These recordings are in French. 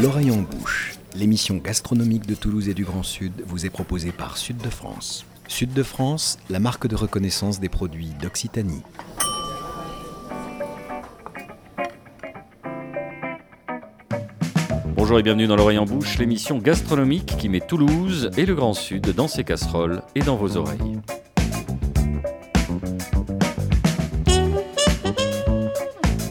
L'oreille en bouche, l'émission gastronomique de Toulouse et du Grand Sud vous est proposée par Sud de France. Sud de France, la marque de reconnaissance des produits d'Occitanie. Bonjour et bienvenue dans l'oreille en bouche, l'émission gastronomique qui met Toulouse et le Grand Sud dans ses casseroles et dans vos oreilles.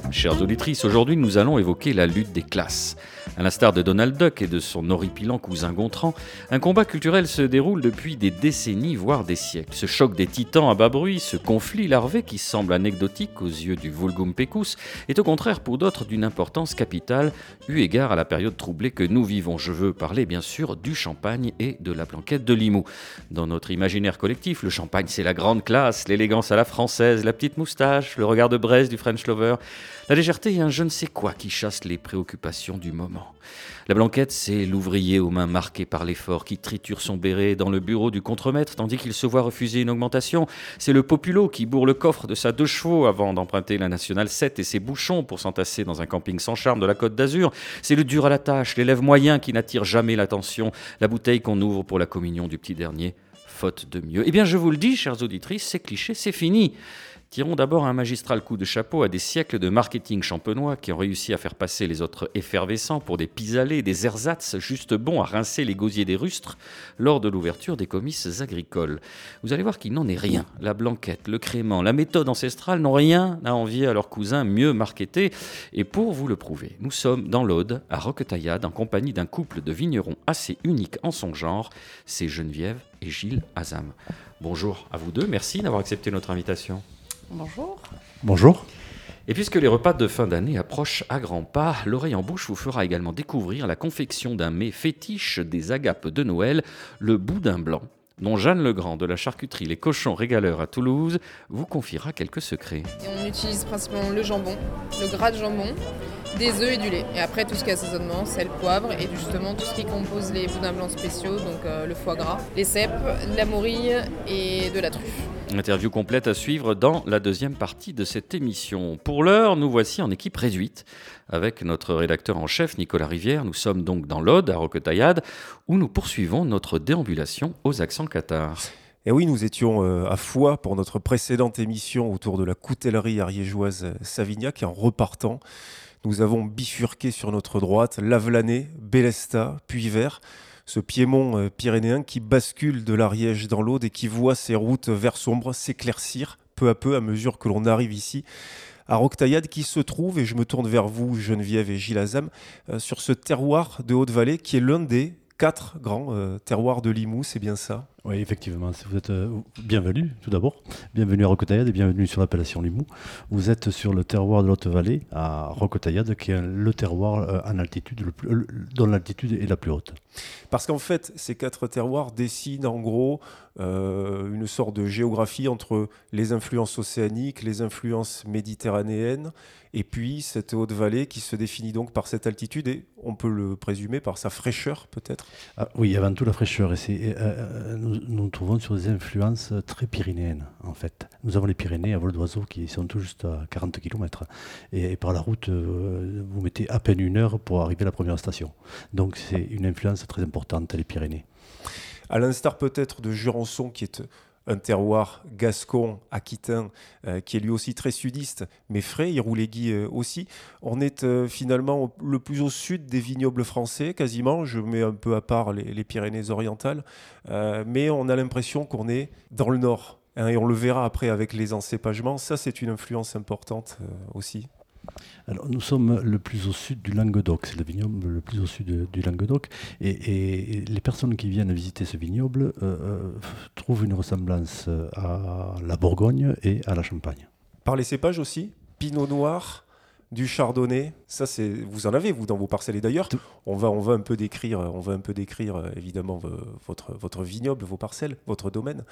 Chères auditrices, aujourd'hui nous allons évoquer la lutte des classes. À l'instar de Donald Duck et de son horripilant cousin Gontran, un combat culturel se déroule depuis des décennies, voire des siècles. Ce choc des titans à bas bruit, ce conflit larvé qui semble anecdotique aux yeux du vulgum pecus, est au contraire pour d'autres d'une importance capitale, eu égard à la période troublée que nous vivons. Je veux parler bien sûr du champagne et de la blanquette de Limoux. Dans notre imaginaire collectif, le champagne c'est la grande classe, l'élégance à la française, la petite moustache, le regard de braise du French lover, la légèreté et un je ne sais quoi qui chasse les préoccupations du moment. La blanquette, c'est l'ouvrier aux mains marquées par l'effort qui triture son béret dans le bureau du contremaître tandis qu'il se voit refuser une augmentation. C'est le populo qui bourre le coffre de sa deux chevaux avant d'emprunter la nationale 7 et ses bouchons pour s'entasser dans un camping sans charme de la côte d'Azur. C'est le dur à la tâche, l'élève moyen qui n'attire jamais l'attention, la bouteille qu'on ouvre pour la communion du petit dernier faute de mieux. Eh bien, je vous le dis, chères auditrices, c'est cliché, c'est fini. Tirons d'abord un magistral coup de chapeau à des siècles de marketing champenois qui ont réussi à faire passer les autres effervescents pour des pis des ersatz juste bons à rincer les gosiers des rustres lors de l'ouverture des comices agricoles. Vous allez voir qu'il n'en est rien. La blanquette, le crément, la méthode ancestrale n'ont rien à envier à leurs cousins mieux marketés. Et pour vous le prouver, nous sommes dans l'Aude, à Roquetaillade, en compagnie d'un couple de vignerons assez unique en son genre, c'est Geneviève et Gilles Azam. Bonjour à vous deux, merci d'avoir accepté notre invitation. Bonjour. Bonjour. Et puisque les repas de fin d'année approchent à grands pas, l'oreille en bouche vous fera également découvrir la confection d'un mets fétiche des agapes de Noël, le boudin blanc, dont Jeanne Legrand de la charcuterie Les Cochons Régaleurs à Toulouse vous confiera quelques secrets. on utilise principalement le jambon, le gras de jambon, des œufs et du lait. Et après tout ce qui est assaisonnement, sel, poivre et justement tout ce qui compose les boudins blancs spéciaux, donc euh, le foie gras, les cèpes, la morille et de la truffe. Interview complète à suivre dans la deuxième partie de cette émission. Pour l'heure, nous voici en équipe réduite avec notre rédacteur en chef Nicolas Rivière. Nous sommes donc dans l'Aude, à Roquetaillade, où nous poursuivons notre déambulation aux accents cathares. Et oui, nous étions euh, à Foix pour notre précédente émission autour de la coutellerie ariégeoise euh, Savignac et en repartant, nous avons bifurqué sur notre droite Lavelanet, Bélesta, puis Vert ce piémont euh, pyrénéen qui bascule de l'Ariège dans l'Aude et qui voit ses routes vert sombre s'éclaircir peu à peu à mesure que l'on arrive ici à Roctaillade qui se trouve, et je me tourne vers vous Geneviève et Gilles euh, sur ce terroir de Haute-Vallée qui est l'un des quatre grands euh, terroirs de Limoux, c'est bien ça? Oui, effectivement. Vous êtes euh, bienvenue, tout d'abord. Bienvenue à Rocotaillade et bienvenue sur l'appellation Limoux. Vous êtes sur le terroir de l'Haute-Vallée, à Rocotaillade, qui est le terroir euh, en altitude, le plus, euh, dont l'altitude est la plus haute. Parce qu'en fait, ces quatre terroirs dessinent en gros une sorte de géographie entre les influences océaniques, les influences méditerranéennes, et puis cette haute vallée qui se définit donc par cette altitude et on peut le présumer par sa fraîcheur peut-être? Ah, oui, avant tout la fraîcheur. Et c'est, nous, nous, nous trouvons sur des influences très pyrénéennes, en fait. Nous avons les Pyrénées à vol d'oiseau qui sont tout juste à 40 km. Et, par la route, euh, vous mettez à peine une heure pour arriver à la première station. Donc c'est une influence très importante, les Pyrénées. À l'instar peut-être de Jurançon, qui est un terroir gascon, aquitain, euh, qui est lui aussi très sudiste, mais frais, Iroulégui euh, aussi. On est euh, finalement le plus au sud des vignobles français, quasiment. Je mets un peu à part les, Pyrénées-Orientales, mais on a l'impression qu'on est dans le nord. Hein, et on le verra après avec les encépagements. Ça, c'est une influence importante aussi. Nous sommes le plus au sud du Languedoc, c'est le vignoble le plus au sud du Languedoc, et, les personnes qui viennent visiter ce vignoble euh, euh, trouvent une ressemblance à la Bourgogne et à la Champagne. Par les cépages aussi? Pinot noir? Du chardonnay. Ça, c'est vous en avez vous dans vos parcelles. Et d'ailleurs, on va on va un peu décrire, on va un peu décrire euh, évidemment votre votre vignoble, vos parcelles, votre domaine.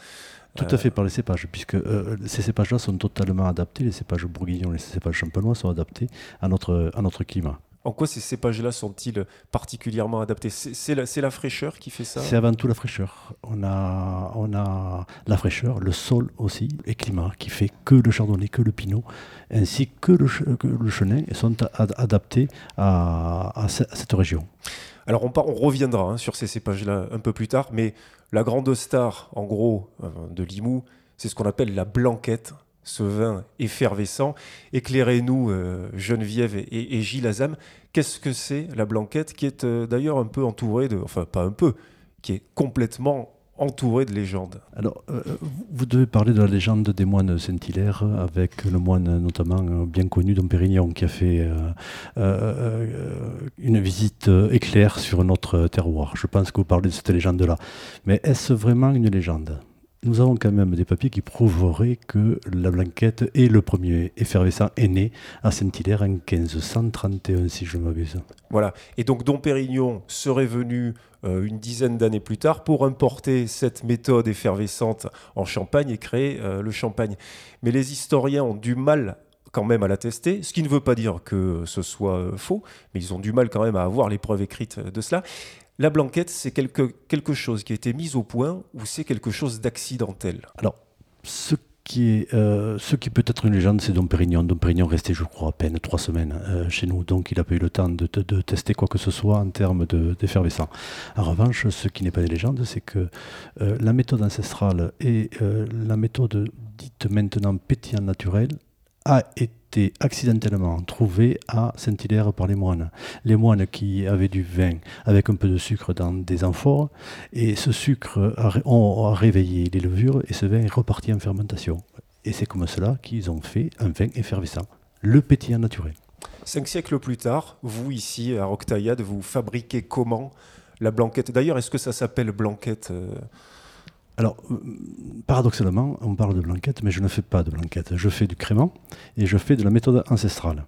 Tout à fait par les cépages, puisque euh, ces cépages-là sont totalement adaptés. Les cépages bourguignons, les cépages champenois sont adaptés à notre à notre climat. En quoi ces cépages-là sont-ils particulièrement adaptés C'est la, la, fraîcheur qui fait ça C'est avant tout la fraîcheur. On a, on a la fraîcheur, le sol aussi, et climat, qui fait que le chardonnay, que le pinot, ainsi que le, le chenin sont adaptés à, cette région. Alors on, on reviendra hein, sur ces cépages-là un peu plus tard, mais la grande star, en gros, euh, de Limoux, c'est ce qu'on appelle la blanquette ce vin effervescent. Éclairez-nous, euh, Geneviève et, Gilles Azam, qu'est-ce que c'est la blanquette qui est euh, d'ailleurs un peu entourée de, enfin pas un peu, qui est complètement entourée de légendes? Alors, euh, vous devez parler de la légende des moines Saint-Hilaire, avec le moine notamment bien connu Dom Pérignon, qui a fait une visite éclair sur notre terroir. Je pense que vous parlez de cette légende-là. Mais est-ce vraiment une légende? Nous avons quand même des papiers qui prouveraient que la blanquette et le premier effervescent est né à Saint-Hilaire en 1531, si je m'abuse. Voilà. Et donc Dom Pérignon serait venu euh, une dizaine d'années plus tard pour importer cette méthode effervescente en Champagne et créer euh, le champagne. Mais les historiens ont du mal quand même à l'attester, ce qui ne veut pas dire que ce soit euh, faux, mais ils ont du mal quand même à avoir les preuves écrites de cela. La blanquette, c'est quelque, chose qui a été mis au point ou c'est quelque chose d'accidentel? Alors, ce qui, est, euh, ce qui peut être une légende, c'est Dom Pérignon. Dom Pérignon restait, je crois, à peine trois semaines euh, chez nous, donc il n'a pas eu le temps de, tester quoi que ce soit en termes d'effervescent. en revanche, ce qui n'est pas des légendes, c'est que euh, la méthode ancestrale et la méthode dite maintenant pétillant naturel a été accidentellement trouvé à Saint-Hilaire par les moines. Les moines qui avaient du vin avec un peu de sucre dans des amphores, et ce sucre a, réveillé les levures, et ce vin est reparti en fermentation. Et c'est comme cela qu'ils ont fait un vin effervescent, le pétillant naturel. Cinq siècles plus tard, vous ici à Roctaillade, vous fabriquez comment la blanquette? D'ailleurs, est-ce que ça s'appelle blanquette euh, alors, euh, paradoxalement, on parle de blanquette, mais je ne fais pas de blanquette. Je fais du crément et je fais de la méthode ancestrale.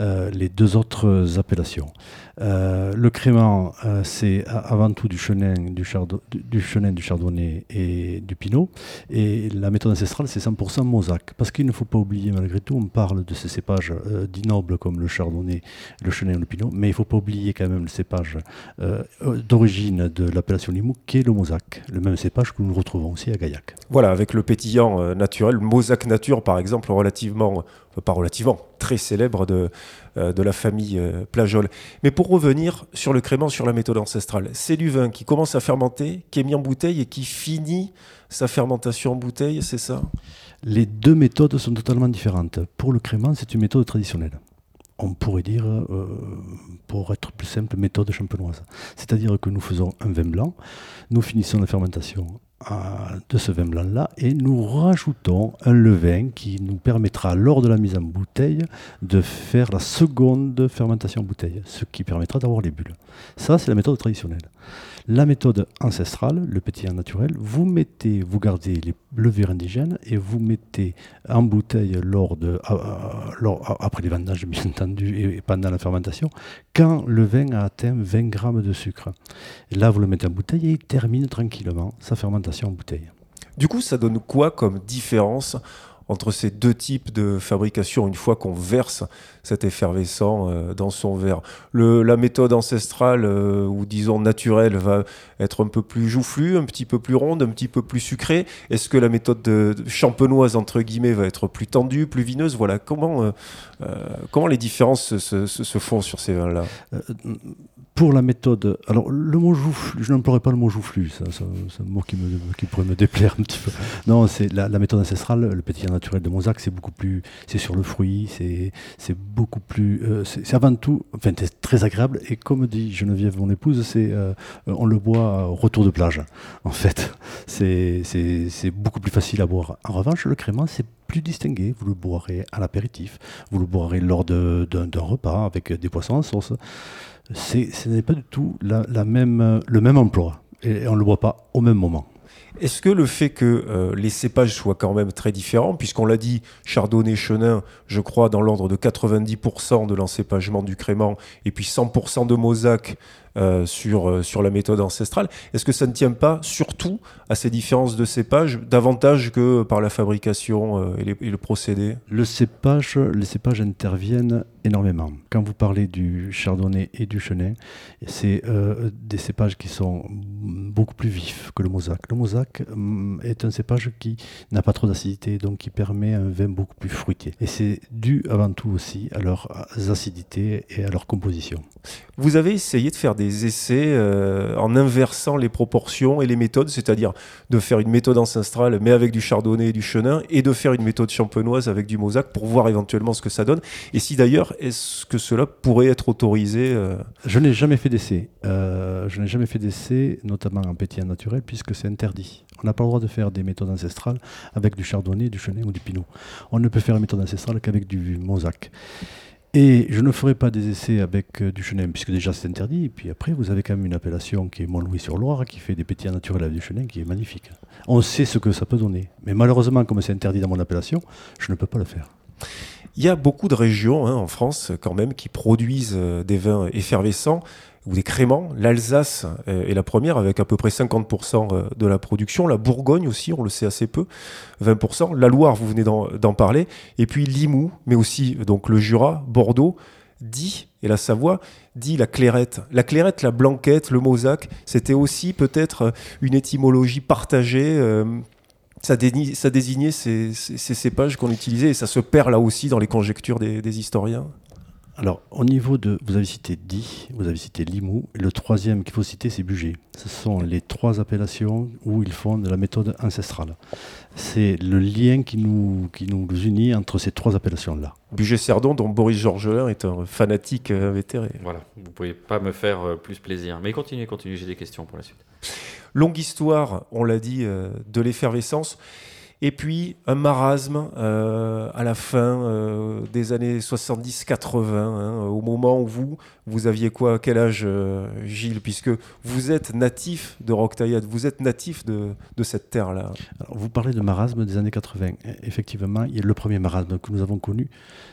Euh, les deux autres appellations. Euh, le crément, c'est avant tout du chenin du, du, chenin, du chardonnay et du pinot. Et la méthode ancestrale, c'est 100% mosaque. Parce qu'il ne faut pas oublier, malgré tout, on parle de ces cépages dits nobles comme le chardonnay, le chenin et le pinot, mais il ne faut pas oublier quand même le cépage d'origine de l'appellation Limoux, qui est le mosaque, le même cépage que nous retrouvons aussi à Gaillac. Voilà, avec le pétillant naturel, mosaque nature par exemple, relativement pas relativement, très célèbre de, euh, de la famille euh, Plajol. Mais pour revenir sur le crément, sur la méthode ancestrale, c'est du vin qui commence à fermenter, qui est mis en bouteille et qui finit sa fermentation en bouteille, c'est ça? Les deux méthodes sont totalement différentes. Pour le crément, c'est une méthode traditionnelle. On pourrait dire, euh, pour être plus simple, méthode champenoise. C'est-à-dire que nous faisons un vin blanc, nous finissons la fermentation de ce vin blanc-là et nous rajoutons un levain qui nous permettra, lors de la mise en bouteille, de faire la seconde fermentation en bouteille, ce qui permettra d'avoir les bulles. Ça, c'est la méthode traditionnelle. La méthode ancestrale, le pétillant naturel, vous mettez, vous gardez les levures indigènes et vous mettez en bouteille lors de, après les vendages bien entendu et pendant la fermentation, quand le vin a atteint 20 grammes de sucre. Là, vous le mettez en bouteille et il termine tranquillement sa fermentation en bouteille. Du coup, ça donne quoi comme différence entre ces deux types de fabrication une fois qu'on verse cet effervescent euh, dans son verre. la méthode ancestrale euh, ou disons naturelle va être un peu plus joufflue, un petit peu plus ronde, un petit peu plus sucrée. Est-ce que la méthode de, champenoise entre guillemets va être plus tendue, plus vineuse? Voilà comment euh, comment les différences se, font sur ces vins-là? Pour la méthode, alors le mot joufflu, je n'emploierai pas le mot joufflu, c'est un mot qui, pourrait me déplaire un petit peu. Non, c'est la, méthode ancestrale, le pétillant naturel de Mozac, c'est beaucoup plus, c'est sur le fruit, c'est beaucoup plus, euh, c'est avant tout, enfin c'est très agréable et comme dit Geneviève, mon épouse, c'est euh, on le boit au retour de plage. En fait, c'est beaucoup plus facile à boire. En revanche, le crément, c'est plus distingué. Vous le boirez à l'apéritif, vous le boirez lors d'un repas avec des poissons en sauce ce n'est pas du tout la, même, le même emploi. Et on ne le voit pas au même moment. Est-ce que le fait que euh, les cépages soient quand même très différents, puisqu'on l'a dit, Chardonnay, Chenin, je crois, dans l'ordre de 90% de l'encépagement du crément, et puis 100% de Mosaque euh, sur, euh, sur la méthode ancestrale. Est-ce que ça ne tient pas surtout à ces différences de cépage davantage que par la fabrication et, le procédé? Le cépage, les cépages interviennent énormément. Quand vous parlez du chardonnay et du chenin, c'est des cépages qui sont beaucoup plus vifs que le mosaque. Le mosaque hum, est un cépage qui n'a pas trop d'acidité, donc qui permet un vin beaucoup plus fruité. Et c'est dû avant tout aussi à leurs acidités et à leur composition. Vous avez essayé de faire des essais euh, en inversant les proportions et les méthodes, c'est-à-dire de faire une méthode ancestrale mais avec du chardonnay et du chenin, et de faire une méthode champenoise avec du mosaque pour voir éventuellement ce que ça donne. Et si d'ailleurs, est-ce que cela pourrait être autorisé euh Je n'ai jamais fait d'essai. Euh, je n'ai jamais fait d'essai, notamment en pétillant naturel, puisque c'est interdit. On n'a pas le droit de faire des méthodes ancestrales avec du chardonnay, du chenin ou du pinot. On ne peut faire une méthode ancestrale qu'avec du mosaque. Et je ne ferai pas des essais avec euh, du chenin, puisque déjà c'est interdit. Et puis après, vous avez quand même une appellation qui est Montlouis-sur-Loire, qui fait des pétillants naturels avec du chenin, qui est magnifique. On sait ce que ça peut donner. Mais malheureusement, comme c'est interdit dans mon appellation, je ne peux pas le faire. Il y a beaucoup de régions hein, en France, quand même, qui produisent euh, des vins effervescents ou des créments. L'Alsace euh, est la première avec à peu près 50% euh, de la production. La Bourgogne aussi, on le sait assez peu, 20%. La Loire, vous venez d'en parler. Et puis Limoux, mais aussi donc le Jura, Bordeaux, dit, et la Savoie, dit la clairette. La clairette, la blanquette, le mosaque, c'était aussi peut-être une étymologie partagée. Ça, désignait ces, cépages qu'on utilisait et ça se perd là aussi dans les conjectures des historiens. Alors, au niveau de. Vous avez cité Di, vous avez cité Limoux, et le troisième qu'il faut citer, c'est Bugé. Ce sont les trois appellations où ils font de la méthode ancestrale. C'est le lien qui nous, qui nous unit entre ces trois appellations-là. Bugé-Cerdon, dont Boris Georgelin est un fanatique invétéré. Voilà, vous ne pouvez pas me faire euh, plus plaisir. Mais continuez, continuez, j'ai des questions pour la suite. Longue histoire, on l'a dit, euh, de l'effervescence. Et puis un marasme euh, à la fin euh, des années 70-80, hein, au moment où vous, vous aviez quoi Quel âge, euh, Gilles Puisque vous êtes natif de Roquetaillade, vous êtes natif de, cette terre-là. Vous parlez de marasme des années 80. Effectivement, il y a le premier marasme que nous avons connu,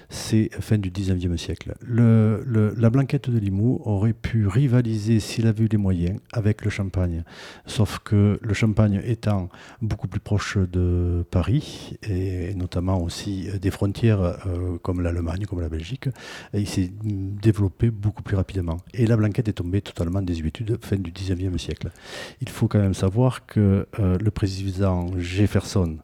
c'est fin du 19e siècle. Le, la blanquette de Limoux aurait pu rivaliser, s'il avait eu les moyens, avec le champagne. Sauf que le champagne étant beaucoup plus proche de Paris, et notamment aussi des frontières euh, comme l'Allemagne, comme la Belgique, il s'est développé beaucoup plus rapidement. Et la blanquette est tombée totalement en désuétude fin du 19e siècle. Il faut quand même savoir que euh, le président Jefferson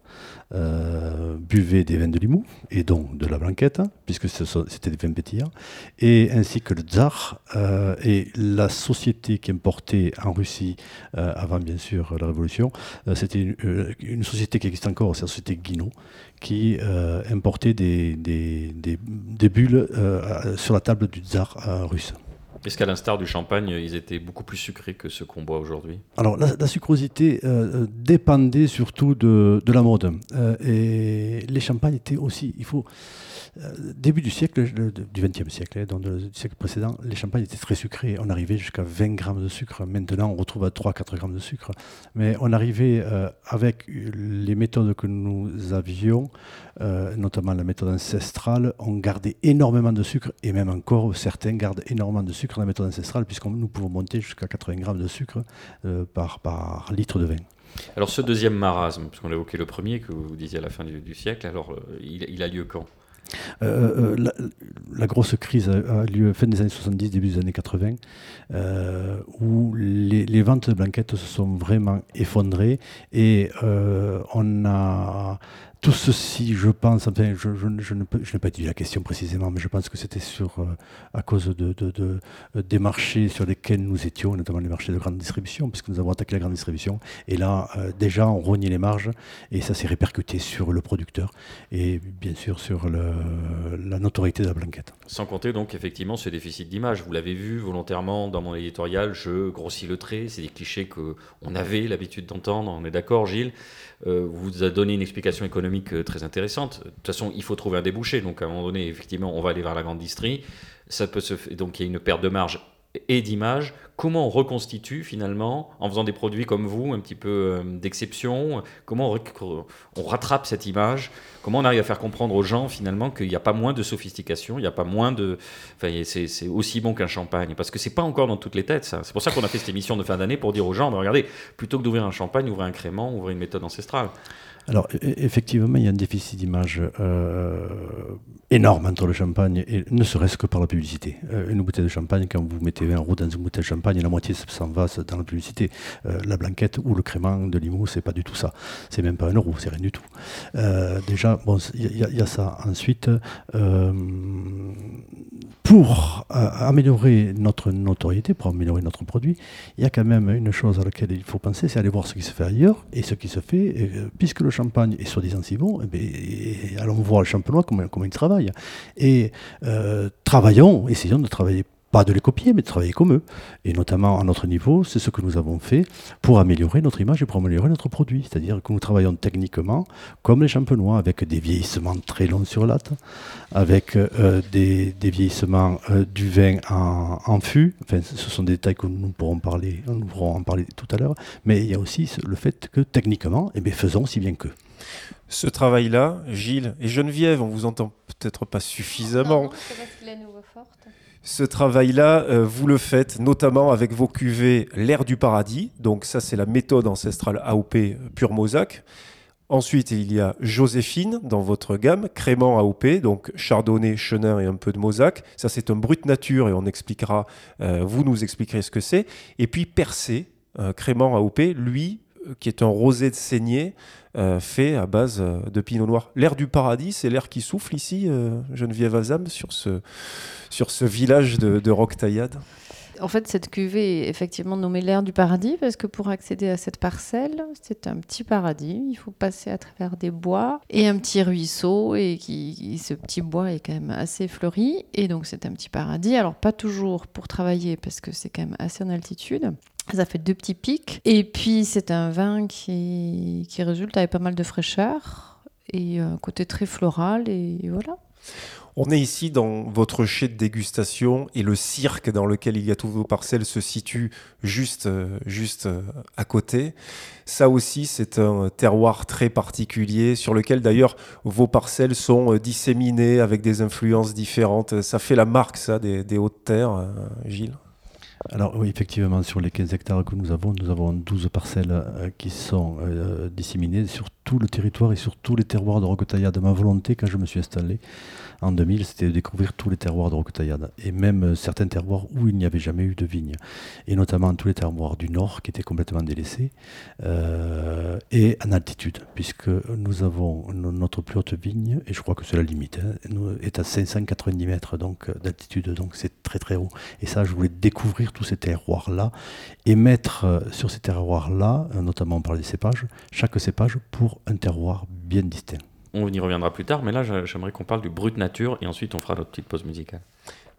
buvait des vins de Limoux, et donc de la blanquette, puisque c'était des vins pétillants, et ainsi que le tsar euh, et la société qui importait en Russie, euh, avant bien sûr la Révolution, c'était une, société qui existe encore, c'est la société Guinot, qui importait des bulles sur la table du tsar russe. Est-ce qu'à l'instar du champagne, ils étaient beaucoup plus sucrés que ce qu'on boit aujourd'hui Alors la, sucrosité euh, euh, dépendait surtout de, la mode. Euh, et les champagnes étaient aussi, il faut, début du siècle, du XXe siècle, donc du siècle précédent, les champagnes étaient très sucrés. On arrivait jusqu'à 20 grammes de sucre. Maintenant, on retrouve à 3-4 grammes de sucre. Mais on arrivait euh, avec les méthodes que nous avions, euh, notamment la méthode ancestrale, on gardait énormément de sucre et même encore certains gardent énormément de sucre dans la méthode ancestrale puisque nous pouvons monter jusqu'à 80 grammes de sucre par, par litre de vin. Alors ce deuxième marasme, parce qu'on a évoqué le premier que vous disiez à la fin du, siècle, alors il a lieu quand? Euh, euh, la, grosse crise a, lieu fin des années 70, début des années 80, euh, où les, ventes de blanquettes se sont vraiment effondrées et on a tout ceci, je pense, enfin, je, ne n'ai pas dit la question précisément, mais je pense que c'était sur, euh, à cause de, de, des marchés sur lesquels nous étions, notamment les marchés de grande distribution, puisque nous avons attaqué la grande distribution. Et là, euh, déjà, on rognait les marges et ça s'est répercuté sur le producteur et bien sûr sur la notoriété de la blanquette. Sans compter donc effectivement ce déficit d'image. Vous l'avez vu volontairement dans mon éditorial, je grossis le trait, c'est des clichés qu'on avait l'habitude d'entendre, on est d'accord Gilles euh, vous a donné une explication économique euh, très intéressante. De toute façon, il faut trouver un débouché. Donc, à un moment donné, effectivement, on va aller vers la grande distrie. Ça peut se donc il y a une perte de marge et d'image, comment on reconstitue finalement, en faisant des produits comme vous, un petit peu euh, d'exception, comment on, rattrape cette image, comment on arrive à faire comprendre aux gens finalement qu'il n'y a pas moins de sophistication, il n'y a pas moins de... Enfin, c'est aussi bon qu'un champagne, parce que c'est pas encore dans toutes les têtes ça. C'est pour ça qu'on a fait cette émission de fin d'année pour dire aux gens, bah, regardez, plutôt que d'ouvrir un champagne, ouvrez un crément, ouvrez une méthode ancestrale. Alors, e-, effectivement, il y a un déficit d'image euh, énorme entre le champagne, et ne serait-ce que par la publicité. Euh, une bouteille de champagne, quand vous mettez 20 euros dans une bouteille de champagne, la moitié s'en va dans la publicité. Euh, la blanquette ou le crément de Limo, c'est pas du tout ça. C'est même pas un euro, c'est rien du tout. Déjà, il y, a ça. Ensuite, pour améliorer notre notoriété, pour améliorer notre produit, il y a quand même une chose à laquelle il faut penser, c'est aller voir ce qui se fait ailleurs et ce qui se fait, puisque le champagne est soi-disant si bon, eh bien, allons voir le champenois comment, comment il travaille. Et euh, travaillons, essayons de travailler pas de les copier, mais de travailler comme eux. Et notamment à notre niveau, c'est ce que nous avons fait pour améliorer notre image et pour améliorer notre produit. C'est-à-dire que nous travaillons techniquement comme les champenois, avec des vieillissements très longs sur latte, avec euh, des, vieillissements euh, du vin en, fût. Enfin, ce sont des détails que nous pourrons, parler, nous pourrons en parler tout à l'heure. Mais il y a aussi le fait que techniquement, eh bien, faisons si bien que ce travail-là, Gilles et Geneviève, on vous entend peut-être pas suffisamment. Ce travail-là, euh, vous le faites notamment avec vos cuvées L'air du paradis. Donc ça, c'est la méthode ancestrale AOP pure Mosaque. Ensuite, il y a Joséphine dans votre gamme, crément AOP, donc chardonnay, chenin et un peu de Mosaque. Ça, c'est un brut nature et on expliquera, euh, vous nous expliquerez ce que c'est. Et puis Percé, crément AOP, lui, euh, qui est un rosé de saignée euh, fait à base euh, de pinot noir. L'air du paradis, c'est l'air qui souffle ici, Geneviève Azam, sur ce, sur ce village de, de Roquetaillade en fait, cette cuvée est effectivement nommée l'air du paradis parce que pour accéder à cette parcelle, c'est un petit paradis. Il faut passer à travers des bois et un petit ruisseau et qui, ce petit bois est quand même assez fleuri et donc c'est un petit paradis. Alors pas toujours pour travailler parce que c'est quand même assez en altitude. Ça fait deux petits pics. Et puis, c'est un vin qui, qui résulte avec pas mal de fraîcheur et un côté très floral. Et voilà. On est ici dans votre chai de dégustation et le cirque dans lequel il y a tous vos parcelles se situe juste, euh, juste euh, à côté. Ça aussi, c'est un terroir très particulier sur lequel d'ailleurs vos parcelles sont euh, disséminées avec des influences différentes. Ça fait la marque, ça, des, des hautes terres, Gilles? Alors oui, effectivement, sur les 15 hectares que nous avons, nous avons 12 parcelles euh, qui sont euh, disséminées sur tout le territoire et sur tous les terroirs de Roquetaillade. Ma volonté, quand je me suis installé en 2000, c'était de découvrir tous les terroirs de Roquetaillade et même euh, certains terroirs où il n'y avait jamais eu de vignes, et notamment tous les terroirs du nord qui étaient complètement délaissés et en altitude, puisque nous avons notre plus haute vigne, et je crois que c'est la limite, hein, est à 590 mètres d'altitude, donc c'est très très haut. Et ça, je voulais découvrir tous ces terroirs-là et mettre euh, sur ces terroirs-là, euh, notamment on parle des cépages, chaque cépage pour un terroir bien distinct. On y reviendra plus tard, mais là j'aimerais qu'on parle du brut nature et ensuite on fera notre petite pause musicale.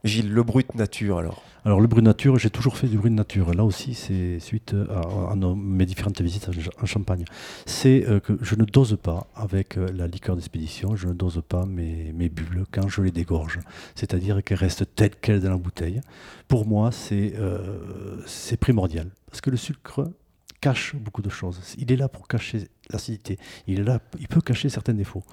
Gilles, le brut nature alors Alors le brut nature, j'ai toujours fait du brut nature. Là aussi, c'est suite à, mes différentes visites en Champagne. C'est euh, que je ne dose pas avec euh, la liqueur d'expédition, je ne dose pas mes, mes bulles quand je les dégorge. C'est-à-dire qu'elles restent telles quelles dans la bouteille. Pour moi, c'est euh, primordial. Parce que le sucre cache beaucoup de choses. Il est là pour cacher l'acidité. Il est là, il peut cacher certains défauts.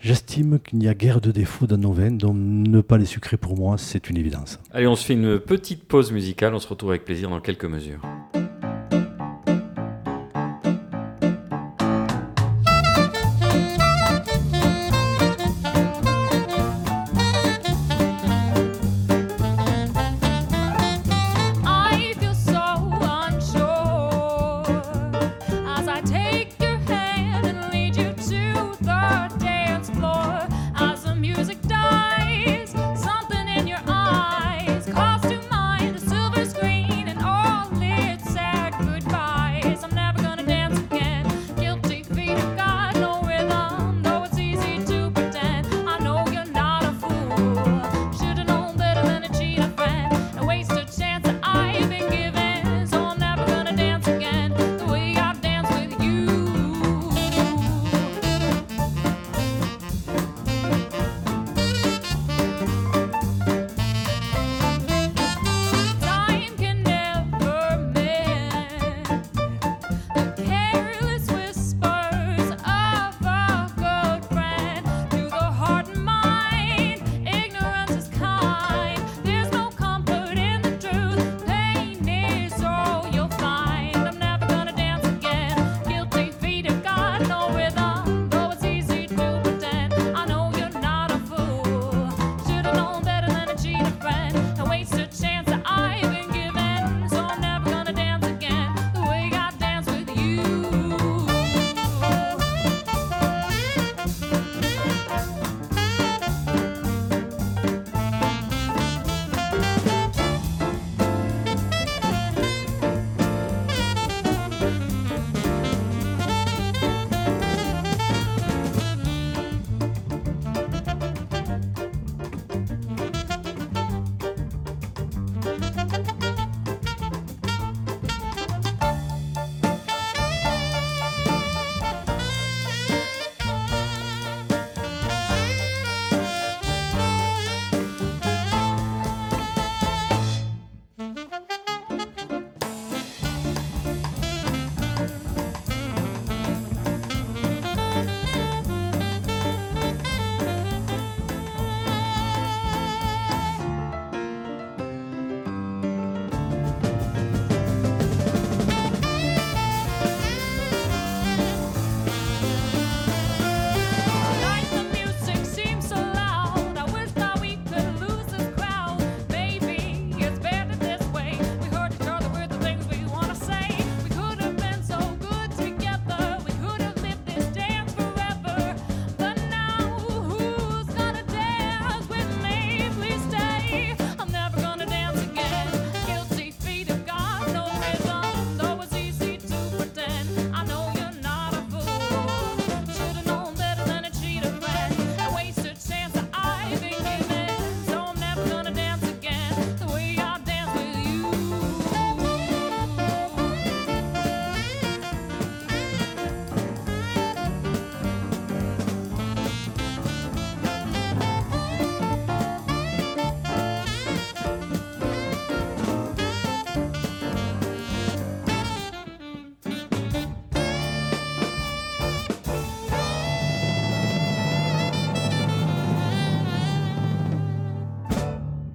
J'estime qu'il n'y a guère de défauts dans nos vins, donc ne pas les sucrer pour moi, c'est une évidence. Allez, on se fait une petite pause musicale, on se retrouve avec plaisir dans quelques mesures.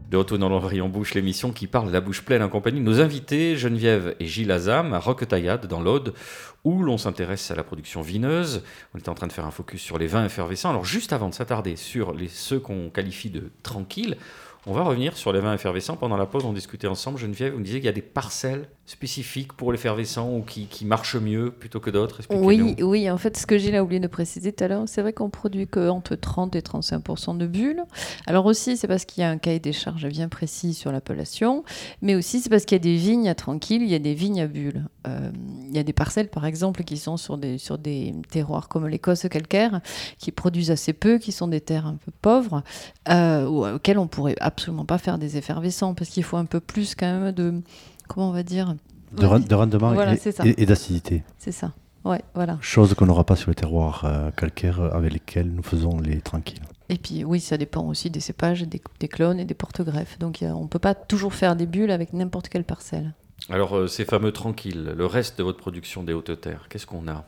De retour dans l'Orient Bouche, l'émission qui parle la bouche pleine en compagnie de nos invités Geneviève et Gilles Azam à Roquetaillade dans l'Aude, où l'on s'intéresse à la production vineuse. On est en train de faire un focus sur les vins effervescents. Alors juste avant de s'attarder sur les, ceux qu'on qualifie de tranquilles, on va revenir sur les vins effervescents. Pendant la pause, on discutait ensemble. Geneviève, vous me disiez qu'il y a des parcelles spécifiques pour l'effervescent ou qui, qui marchent mieux plutôt que d'autres Oui, oui, en fait, ce que j'ai oublié de préciser tout à l'heure, c'est vrai qu'on produit que entre 30 et 35% de bulles. Alors aussi, c'est parce qu'il y a un cahier des charges bien précis sur l'appellation, mais aussi c'est parce qu'il y a des vignes à tranquille, il y a des vignes à bulles. Euh, il y a des parcelles, par exemple, qui sont sur des, sur des terroirs comme l'Écosse calcaire, qui produisent assez peu, qui sont des terres un peu pauvres, euh, auxquelles on pourrait absolument pas faire des effervescents, parce qu'il faut un peu plus quand même de, comment on va dire De, rendement et, d'acidité. C'est ça. Ouais, voilà. Chose qu'on n'aura pas sur les terroirs euh, calcaires avec lesquels nous faisons les tranquilles. Et puis oui, ça dépend aussi des cépages, des, clones et des porte-greffes. Donc on ne peut pas toujours faire des bulles avec n'importe quelle parcelle. Alors euh, ces fameux tranquilles, le reste de votre production des hautes terres, qu'est-ce qu'on a?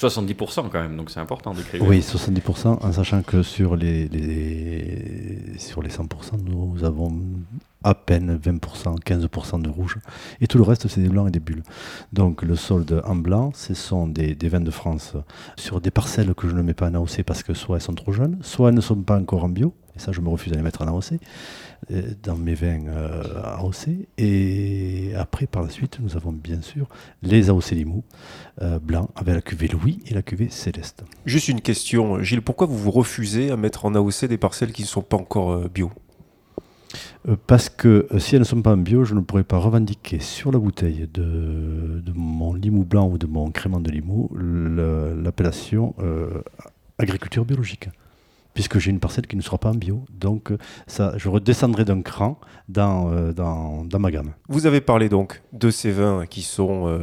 70% quand même, donc c'est important d'écrire. Oui, 70%, en sachant que sur les, sur les 100%, nous avons à peine 20%, 15% de rouge. Et tout le reste, c'est des blancs et des bulles. Donc le solde en blanc, ce sont des, vins de France sur des parcelles que je ne mets pas en AOC parce que soit elles sont trop jeunes, soit elles ne sont pas encore en bio. Et ça, je me refuse à les mettre en AOC, dans mes vins euh, AOC. Et après, par la suite, nous avons bien sûr les AOC Limou euh, blancs avec la cuvée Louis et la cuvée Céleste. Juste une question, Gilles, pourquoi vous vous refusez à mettre en AOC des parcelles qui ne sont pas encore bio? Euh, parce que euh, si elles ne sont pas en bio, je ne pourrais pas revendiquer sur la bouteille de, mon limou blanc ou de mon crément de limou l'appellation euh, agriculture biologique. Puisque j'ai une parcelle qui ne sera pas en bio. Donc, ça, je redescendrai d'un cran dans, dans, ma gamme. Vous avez parlé donc de ces vins qui sont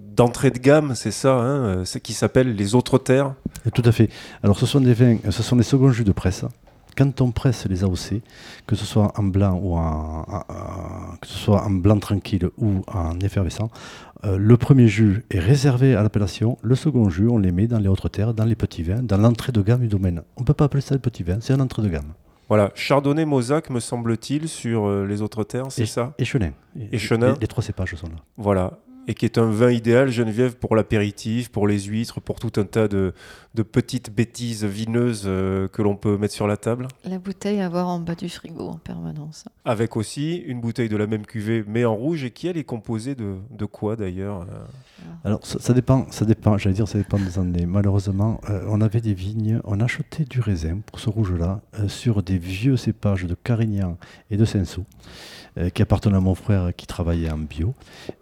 d'entrée de gamme, c'est ça, hein, qui s'appellent les autres terres Tout à fait. Alors, ce sont des vins, ce sont des seconds jus de presse quand on presse les AOC, que ce soit en blanc ou en, que ce soit en blanc tranquille ou en effervescent, euh, le premier jus est réservé à l'appellation, le second jus, on les met dans les autres terres, dans les petits vins, dans l'entrée de gamme du domaine. On ne peut pas appeler ça le petit vin, c'est un entrée de gamme. Voilà, Chardonnay, Mosaque, me semble-t-il, sur euh, les autres terres, c'est ça? Et Chenin. Et, Chenin? les, trois cépages sont là. Voilà et qui est un vin idéal, Geneviève, pour l'apéritif, pour les huîtres, pour tout un tas de, petites bêtises vineuses euh, que l'on peut mettre sur la table La bouteille à avoir en bas du frigo en permanence. Avec aussi une bouteille de la même cuvée, mais en rouge, et qui elle est composée de, quoi d'ailleurs euh Alors ça, dépend, ça dépend, j'allais dire ça dépend des années. Malheureusement, euh, on avait des vignes, on achetait du raisin pour ce rouge-là sur des vieux cépages de Carignan et de Cinsault. Euh, qui appartenait à mon frère qui travaillait en bio.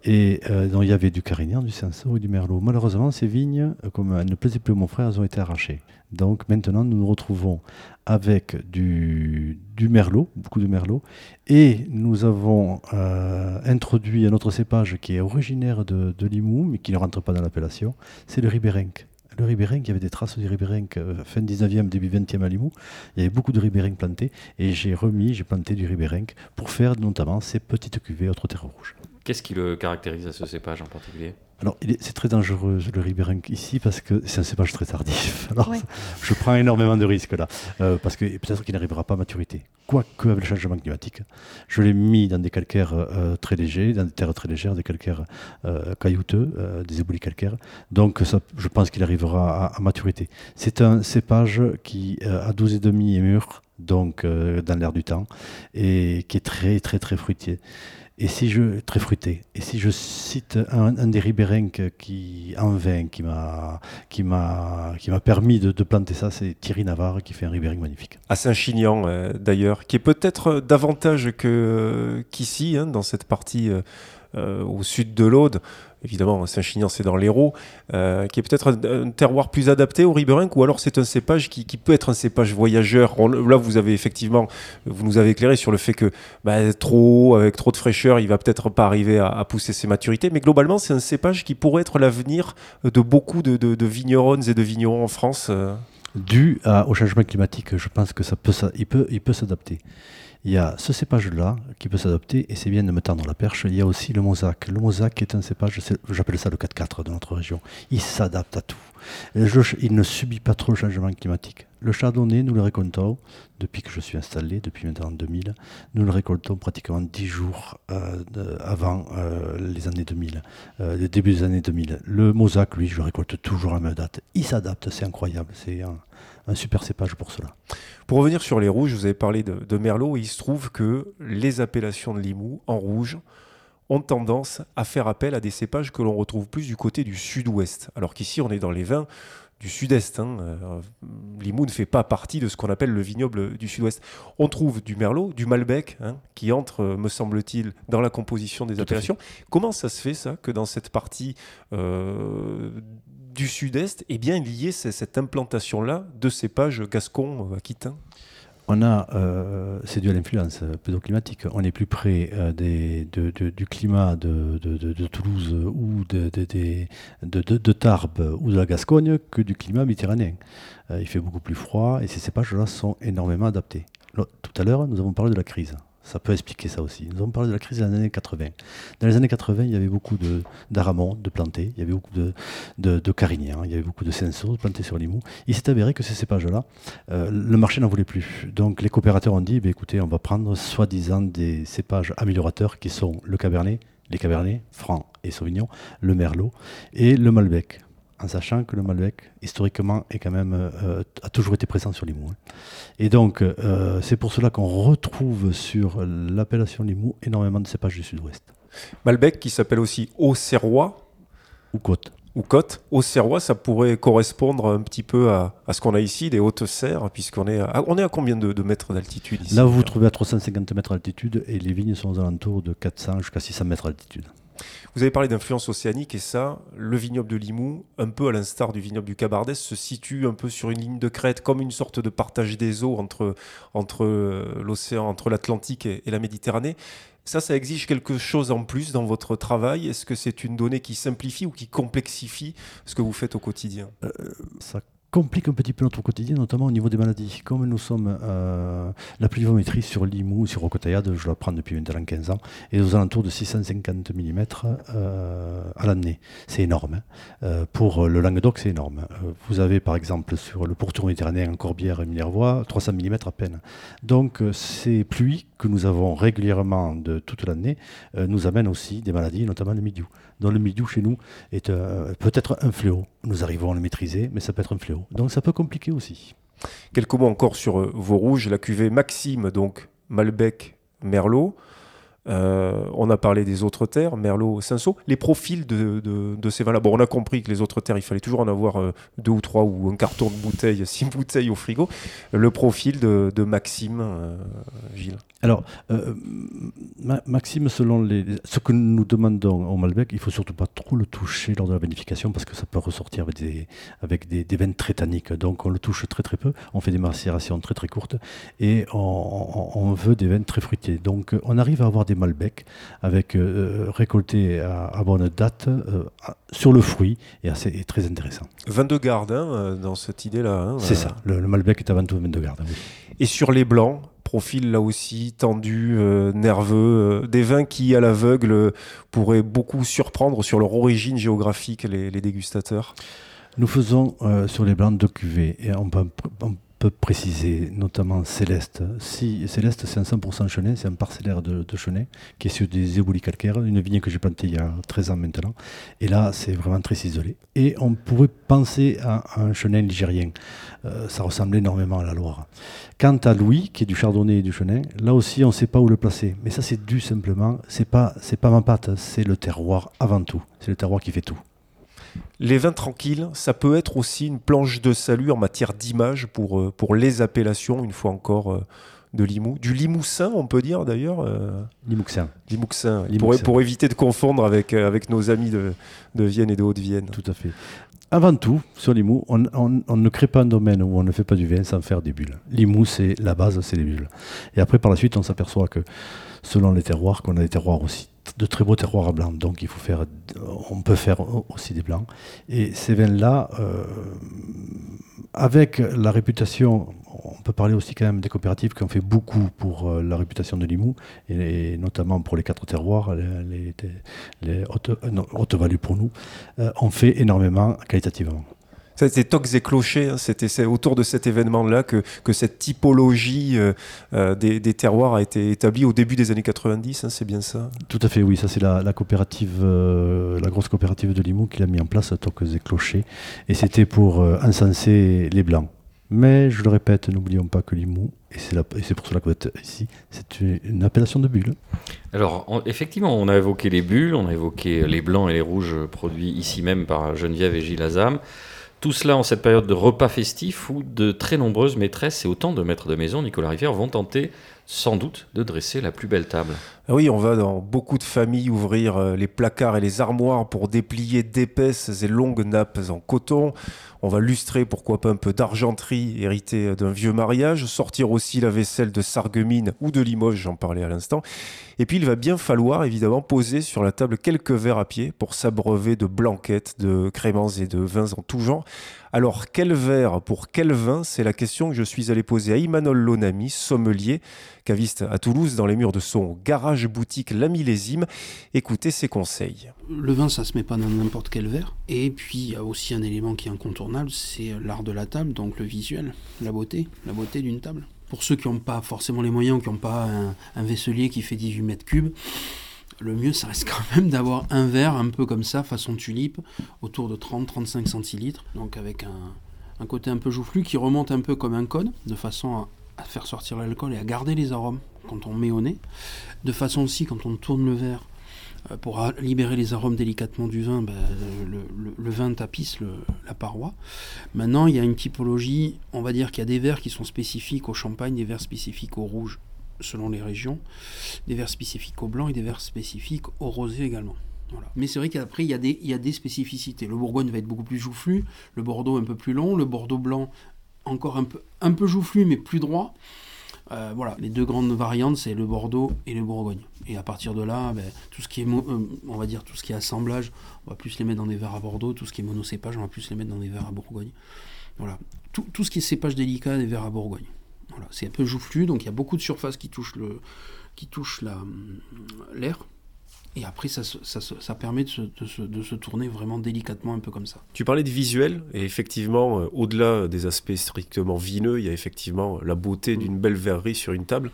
Et euh, dont il y avait du carignan, du cinsault et du merlot. Malheureusement, ces vignes, euh, comme elles ne plaisaient plus à mon frère, elles ont été arrachées. Donc maintenant, nous nous retrouvons avec du, merlot, beaucoup de merlot. Et nous avons introduit un autre cépage qui est originaire de, de Limoux, mais qui ne rentre pas dans l'appellation, c'est le Ribérenc. Le Ribérenc, il y avait des traces du Ribérenc euh, fin 19e, début 20e à Limoux. Il y avait beaucoup de Ribérenc plantés et j'ai remis, j'ai planté du Ribérenc pour faire notamment ces petites cuvées autres terres rouges. Qu'est-ce qui le caractérise à ce cépage en particulier? Alors, c'est très dangereux le Ribérenc ici parce que c'est un cépage très tardif. Alors, Ouais. je prends énormément de risques là, euh, parce que peut-être qu'il n'arrivera pas à maturité. Quoique, avec le changement climatique, je l'ai mis dans des calcaires euh, très légers, dans des terres très légères, des calcaires euh, caillouteux, euh, des éboulis calcaires. Donc, ça, je pense qu'il arrivera à, à maturité. C'est un cépage qui, euh, à 12 et demi, est mûr, donc euh, dans l'air du temps, et qui est très, très, très fruitier. Et si je très. Et si je cite un, des Ribérenc qui en vin qui m'a qui m'a qui m'a permis de, planter ça, c'est Thierry Navarre qui fait un Ribérenc magnifique. à Saint-Chinian euh, d'ailleurs, qui est peut-être euh, davantage que, euh, qu'ici, hein, dans cette partie au sud de l'Aude. Évidemment, Saint-Chinian, c'est dans l'Hérault, euh, qui est peut-être un, terroir plus adapté au Ribérenc, ou alors c'est un cépage qui, peut être un cépage voyageur. Là, vous avez effectivement, vous nous avez éclairé sur le fait que bah, trop, avec trop de fraîcheur, il va peut-être pas arriver à, pousser ses maturités, mais globalement, c'est un cépage qui pourrait être l'avenir de beaucoup de, de, vigneronnes et de vignerons en France. euh. Dû au changement climatique, je pense que ça peut il peut il peut s'adapter. Il y a ce cépage-là qui peut s'adapter et c'est bien de me tendre la perche. Il y a aussi le mosaque. Le mosaque est un cépage, j'appelle ça le 4-4 de notre région. Il s'adapte à tout. Il ne subit pas trop le changement climatique. Le chardonnay, nous le récoltons depuis que je suis installé, depuis maintenant 2000. Nous le récoltons pratiquement 10 jours euh, avant euh, les années 2000, euh, le début des années 2000. Le mosaque, lui, je le récolte toujours à la même date. Il s'adapte, c'est incroyable. C'est un, super cépage pour cela. Pour revenir sur les rouges, vous avez parlé de, de Merlot, et il se trouve que les appellations de Limoux en rouge ont tendance à faire appel à des cépages que l'on retrouve plus du côté du sud-ouest. Alors qu'ici, on est dans les vins du sud-est. hein. Euh, Limoux ne fait pas partie de ce qu'on appelle le vignoble du sud-ouest. On trouve du Merlot, du Malbec, hein, qui entre, euh, me semble-t-il, dans la composition des Tout appellations. Comment ça se fait, ça, que dans cette partie euh, du sud-est, eh bien, il y ait ce- cette implantation-là de cépages gascons, aquitains? On a, euh, c'est dû à l'influence pédoclimatique. On est plus près euh, du climat de, Toulouse ou de, Tarbes ou de la Gascogne que du climat méditerranéen. Euh, il fait beaucoup plus froid et ces cépages-là sont énormément adaptés. Tout à l'heure, nous avons parlé de la crise. Ça peut expliquer ça aussi. Nous avons parlé de la crise les années 80. Dans les années 80, il y avait beaucoup de- d'aramons de plantés, il y avait beaucoup de, de, de carignan, il y avait beaucoup de sensos plantés sur Limoux. Il s'est avéré que ces cépages-là, euh, le marché n'en voulait plus. Donc les coopérateurs ont dit, bah, écoutez, on va prendre soi-disant des cépages améliorateurs qui sont le cabernet, les cabernets, franc et sauvignon, le merlot et le malbec. En sachant que le malbec, historiquement, est quand même, euh, a toujours été présent sur Limoux. hein. Et donc, euh, c'est pour cela qu'on retrouve sur l'appellation Limoux énormément de cépages du sud-ouest. Malbec qui s'appelle aussi Auxerrois Ou côte. ou Côte. Auxerrois, ça pourrait correspondre un petit peu à, à ce qu'on a ici, des hautes serres, puisqu'on est à, on est à combien de, de mètres d'altitude ici? Là, vous vous trouvez à 350 mètres d'altitude et les vignes sont aux alentours de 400 jusqu'à 600 mètres d'altitude. Vous avez parlé d'influence océanique et ça, le vignoble de Limoux, un peu à l'instar du vignoble du Cabardès, se situe un peu sur une ligne de crête, comme une sorte de partage des eaux entre, entre euh, l'océan, entre l'Atlantique et, la Méditerranée. Ça, ça exige quelque chose en plus dans votre travail. Est-ce que c'est une donnée qui simplifie ou qui complexifie ce que vous faites au quotidien? Ça complique un petit peu notre quotidien, notamment au niveau des maladies. Comme nous sommes euh, la pluviométrie sur Limoux, sur Rocotaillade, je la prends depuis maintenant 15 ans, et aux alentours de 650 mm euh, à l'année. C'est énorme. hein. Euh, pour le Languedoc, c'est énorme. Vous avez par exemple sur le pourtour méditerranéen en Corbière et Minervois 300 mm à peine. Donc ces pluies que nous avons régulièrement de toute l'année nous amènent aussi des maladies, notamment le mildiou. Dont le mildiou chez nous est peut-être un fléau. Nous arrivons à le maîtriser, mais ça peut être un fléau. Donc ça peut compliquer aussi. Quelques mots encore sur euh, vos rouges, la cuvée Maxime, donc Malbec, Merlot. Euh, on a parlé des autres terres, Merlot, Cinsault. Les profils de, ces vins-là. Bon, on a compris que les autres terres, il fallait toujours en avoir euh, deux ou trois ou un carton de bouteilles, six bouteilles au frigo. Le profil de, Maxime, euh, Gilles. Alors, Maxime, selon les, ce que nous demandons au Malbec, il faut surtout pas trop le toucher lors de la vinification parce que ça peut ressortir avec des, avec des, des très tanniques. Donc, on le touche très très peu. On fait des macérations très très courtes et on, veut des vins très fruités. Donc, on arrive à avoir des Malbec avec euh, euh, récolté à, bonne date euh, sur le fruit et assez très intéressant. 22 garde hein, dans cette idée-là. Hein, C'est ça, le, Malbec est avant tout 22 garde. Et sur les blancs, profil là aussi tendu, nerveux, des vins qui à l'aveugle pourraient beaucoup surprendre sur leur origine géographique les, dégustateurs? Nous faisons sur les blancs deux cuvées et on peut, peut préciser, notamment Céleste. Si Céleste, c'est un 100% chenin, c'est un parcellaire de, de, chenin qui est sur des éboulis calcaires, une vigne que j'ai plantée il y a 13 ans maintenant. Et là, c'est vraiment très isolé. Et on pourrait penser à, un chenin ligérien. Euh, ça ressemble énormément à la Loire. Quant à Louis, qui est du chardonnay et du chenin, là aussi, on ne sait pas où le placer. Mais ça, c'est dû simplement, c'est pas, pas ma patte, c'est le terroir avant tout. C'est le terroir qui fait tout. Les vins tranquilles, ça peut être aussi une planche de salut en matière d'image pour, euh, pour les appellations, une fois encore, euh, de Limoux. Du Limousin, on peut dire d'ailleurs. Euh... Limouxin. Limouxin, Pour, pour, éviter de confondre avec, avec nos amis de, de Vienne et de Haute-Vienne. Tout à fait. Avant tout, sur Limoux, on, on, ne crée pas un domaine où on ne fait pas du vin sans faire des bulles. Limoux, c'est la base, c'est les bulles. Et après, par la suite, on s'aperçoit que selon les terroirs, qu'on a des terroirs aussi de très beaux terroirs à blanc. Donc il faut faire, on peut faire aussi des blancs. Et ces vins-là, euh, avec la réputation, on peut parler aussi quand même des coopératives qui ont fait beaucoup pour euh, la réputation de Limoux, et, notamment pour les quatre terroirs, les, hautes, haute values pour nous, euh, ont fait énormément qualitativement. C'était tocs et clochers, hein. c'était autour de cet événement-là que, que, cette typologie euh, euh, des, terroirs a été établie au début des années 90, hein, c'est bien ça? Tout à fait, oui, ça c'est la, coopérative, euh, la grosse coopérative de Limoux qui l'a mis en place, tocs et clochers, et c'était pour encenser les blancs. Mais je le répète, n'oublions pas que Limoux, et c'est pour cela que vous êtes ici, c'est une, appellation de bulles. Alors, effectivement, on a évoqué les bulles, on a évoqué les blancs et les rouges produits ici même par Geneviève et Gilles Azam. Tout cela en cette période de repas festif où de très nombreuses maîtresses et autant de maîtres de maison, Nicolas Rivière, vont tenter sans doute de dresser la plus belle table. Ah oui, on va dans beaucoup de familles ouvrir euh, les placards et les armoires pour déplier d'épaisses et longues nappes en coton. On va lustrer, pourquoi pas, un peu d'argenterie héritée d'un vieux mariage, sortir aussi la vaisselle de Sarreguemines ou de Limoges, j'en parlais à l'instant. Et puis il va bien falloir évidemment poser sur la table quelques verres à pied pour s'abreuver de blanquettes, de créments et de vins en tout genre. Alors quel verre pour quel vin? C'est la question que je suis allé poser à Imanol Lonami, sommelier, à Toulouse dans les murs de son garage boutique La Millésime. Écoutez ses conseils. Le vin, ça se met pas dans n'importe quel verre. Et puis il y a aussi un élément qui est incontournable, c'est l'art de la table, donc le visuel, la beauté, la beauté d'une table pour ceux qui n'ont pas forcément les moyens, qui n'ont pas un, vaisselier qui fait 18 mètres cubes, le mieux, ça reste quand même d'avoir un verre un peu comme ça, façon tulipe, autour de 30-35 centilitres, donc avec un, côté un peu joufflu qui remonte un peu comme un cône, de façon à, faire sortir l'alcool et à garder les arômes quand on met au nez, de façon aussi quand on tourne le verre euh, pour libérer les arômes délicatement du vin, ben, le, vin tapisse la paroi. Maintenant, il y a une typologie, on va dire qu'il y a des verres qui sont spécifiques au champagne, des verres spécifiques au rouge, selon les régions, des verres spécifiques au blanc et des verres spécifiques au rosé également. Mais c'est vrai qu'après, il y, y a des spécificités. Le Bourgogne va être beaucoup plus joufflu, le Bordeaux un peu plus long, le Bordeaux blanc encore un peu, un joufflu mais plus droit. Euh, voilà, les deux grandes variantes, c'est le Bordeaux et le Bourgogne. Et à partir de là, ben, tout ce qui est, euh, on va dire, tout ce qui est assemblage, on va plus les mettre dans des verres à Bordeaux. Tout ce qui est monocépage, on va plus les mettre dans des verres à Bourgogne. Voilà, tout, ce qui est cépage délicat, des verres à Bourgogne. Voilà, c'est un peu joufflu, donc il y a beaucoup de surface qui touche le, qui touche l'air. Et après, ça, ça, ça permet de se, de, se, tourner vraiment délicatement, un peu comme ça. Tu parlais de visuel, et effectivement, euh, au-delà des aspects strictement vineux, il y a effectivement la beauté d'une mm. belle verrerie sur une table.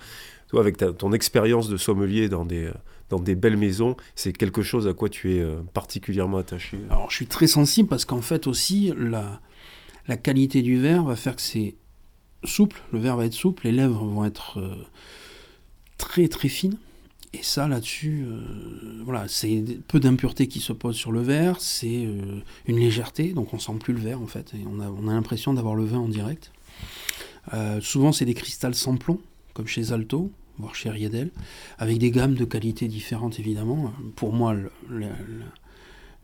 Toi, avec ton expérience de sommelier dans des, dans des belles maisons, c'est quelque chose à quoi tu es euh, particulièrement attaché? Alors, je suis très sensible parce qu'en fait aussi, la, la qualité du verre va faire que c'est souple, le verre va être souple, les lèvres vont être euh, très très fines Et ça, là-dessus, euh, voilà, c'est peu d'impuretés qui se posent sur le verre, c'est euh, une légèreté, donc on sent plus le verre en fait, on a, on a l'impression d'avoir le vin en direct. Euh, souvent, c'est des cristals sans plomb, comme chez Alto, voire chez Riedel, avec des gammes de qualité différentes évidemment. Pour moi, le,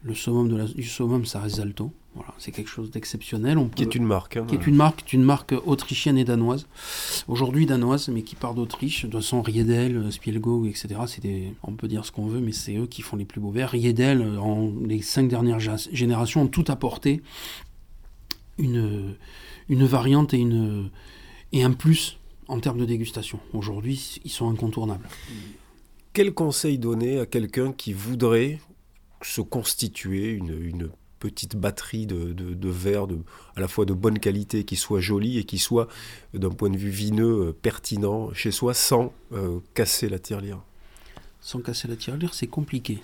le, summum du summum, ça reste Alto. Voilà, c'est quelque chose d'exceptionnel. On Qui est une marque. hein, qui est une marque, qui est une marque autrichienne et danoise. Aujourd'hui danoise, mais qui part d'Autriche. De toute façon, Riedel, Spielgo, etc. C'est des, on peut dire ce qu'on veut, mais c'est eux qui font les plus beaux verres. Riedel, euh, en les cinq dernières gé- générations, ont tout apporté une, une variante et, une, et un plus en termes de dégustation. Aujourd'hui, ils sont incontournables. Quel conseil donner à quelqu'un qui voudrait se constituer une, une petite batterie de, de, verres de, à la fois de bonne qualité, qui soit jolie et qui soit, d'un point de vue vineux, euh, pertinent chez soi sans euh, casser la tirelire Sans casser la tirelire, c'est compliqué.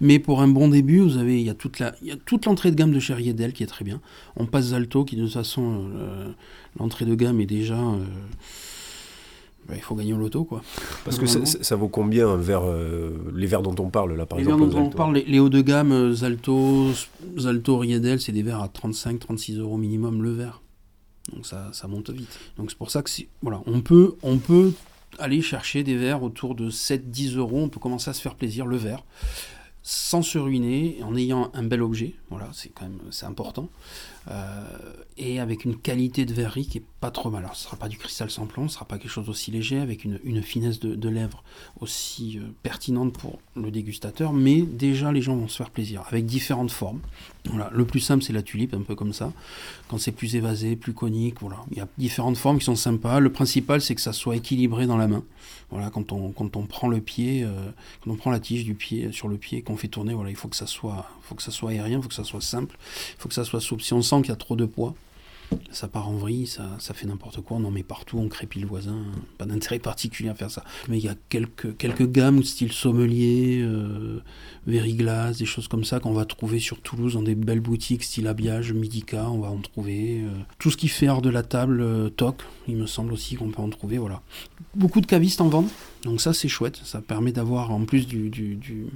Mais pour un bon début, vous avez, il y a toute la, il y a toute l'entrée de gamme de chez Riedel qui est très bien. On passe Zalto qui de toute façon, euh, l'entrée de gamme est déjà, bah, il faut gagner au loto quoi. Parce que ça, ça- vaut combien un verre, euh, les verres dont on parle là par Les exemple verres dont au on parle, les, les hauts de gamme, euh, Zalto, Zalto, Riedel, c'est des verres à 35-36 euros minimum le verre. Donc ça, ça monte vite. Donc c'est pour ça que voilà, on peut, on peut aller chercher des verres autour de 7-10 euros. On peut commencer à se faire plaisir le verre sans se ruiner, en ayant un bel objet. Voilà, c'est quand même c'est important. Euh, et avec une qualité de verrerie qui est pas trop mal. Alors, ce sera pas du cristal sans plomb, ce sera pas quelque chose d'aussi léger, avec une, finesse de, lèvres aussi euh, pertinente pour le dégustateur, mais déjà les gens vont se faire plaisir avec différentes formes. Voilà, le plus simple c'est la tulipe, un peu comme ça. Quand c'est plus évasé, plus conique, voilà, il y a différentes formes qui sont sympas. Le principal c'est que ça soit équilibré dans la main. Voilà, quand on quand on prend le pied, euh, quand on prend la tige du pied sur le pied, qu'on fait tourner, voilà, il faut que ça soit, faut que ça soit aérien, il faut que ça soit simple, il faut que ça soit souple. Si on sent qu'il y a trop de poids, ça part en vrille, ça, ça fait n'importe quoi, on en met partout, on crépit le voisin, pas d'intérêt particulier à faire ça. Mais il y a quelques, quelques gammes style sommelier, euh, des choses comme ça qu'on va trouver sur Toulouse dans des belles boutiques style habillage, Midica, on va en trouver. euh, tout ce qui fait hors de la table, euh, toc, il me semble aussi qu'on peut en trouver, voilà. Beaucoup de cavistes en vendent, donc ça c'est chouette, ça permet d'avoir en plus du, du, du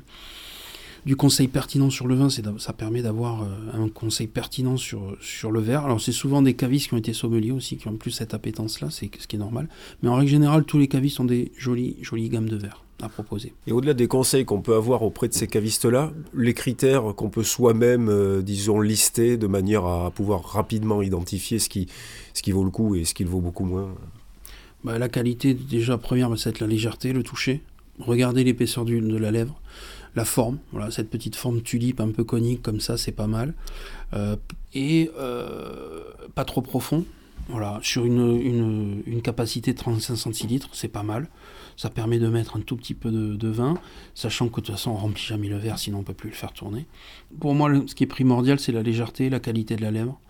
du conseil pertinent sur le vin, c'est ça permet d'avoir euh, un conseil pertinent sur, sur le verre. Alors c'est souvent des cavistes qui ont été sommeliers aussi, qui ont plus cette appétence-là, c'est ce qui est normal. Mais en règle générale, tous les cavistes ont des jolies, jolies gammes de verres à proposer. Et au-delà des conseils qu'on peut avoir auprès de ces cavistes-là, les critères qu'on peut soi-même, euh, disons, lister de manière à pouvoir rapidement identifier ce qui, ce qui vaut le coup et ce qui le vaut beaucoup moins. Bah, la qualité, déjà, première, bah, être la légèreté, le toucher. Regardez l'épaisseur de la lèvre, la forme. Voilà, cette petite forme tulipe un peu conique comme ça, c'est pas mal. Euh, et euh, pas trop profond. Voilà, sur une, capacité de 35 centilitres, c'est pas mal. Ça permet de mettre un tout petit peu de, vin, sachant que de toute façon on remplit jamais le verre, sinon on peut plus le faire tourner. Pour moi, ce qui est primordial, c'est la légèreté, la qualité de la lèvre.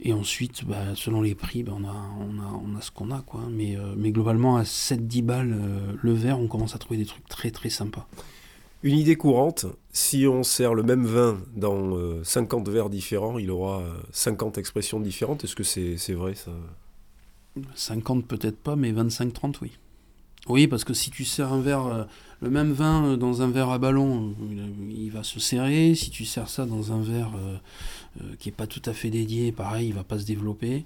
Et ensuite, bah, selon les prix, bah, on, a, on, a, on ce qu'on a. Quoi. Mais, euh, globalement, à 7-10 balles le verre, on commence à trouver des trucs très très sympas. Une idée courante, si on sert le même vin dans euh, 50 verres différents, il aura euh, 50 expressions différentes. Est-ce que c'est c'est vrai ça? 50 peut-être pas, mais 25-30 oui. Oui, parce que si tu sers un verre, euh, le même vin euh, dans un verre à ballon, euh, il, va se serrer. Si tu sers ça dans un verre qui n'est pas tout à fait dédié, pareil, il va pas se développer.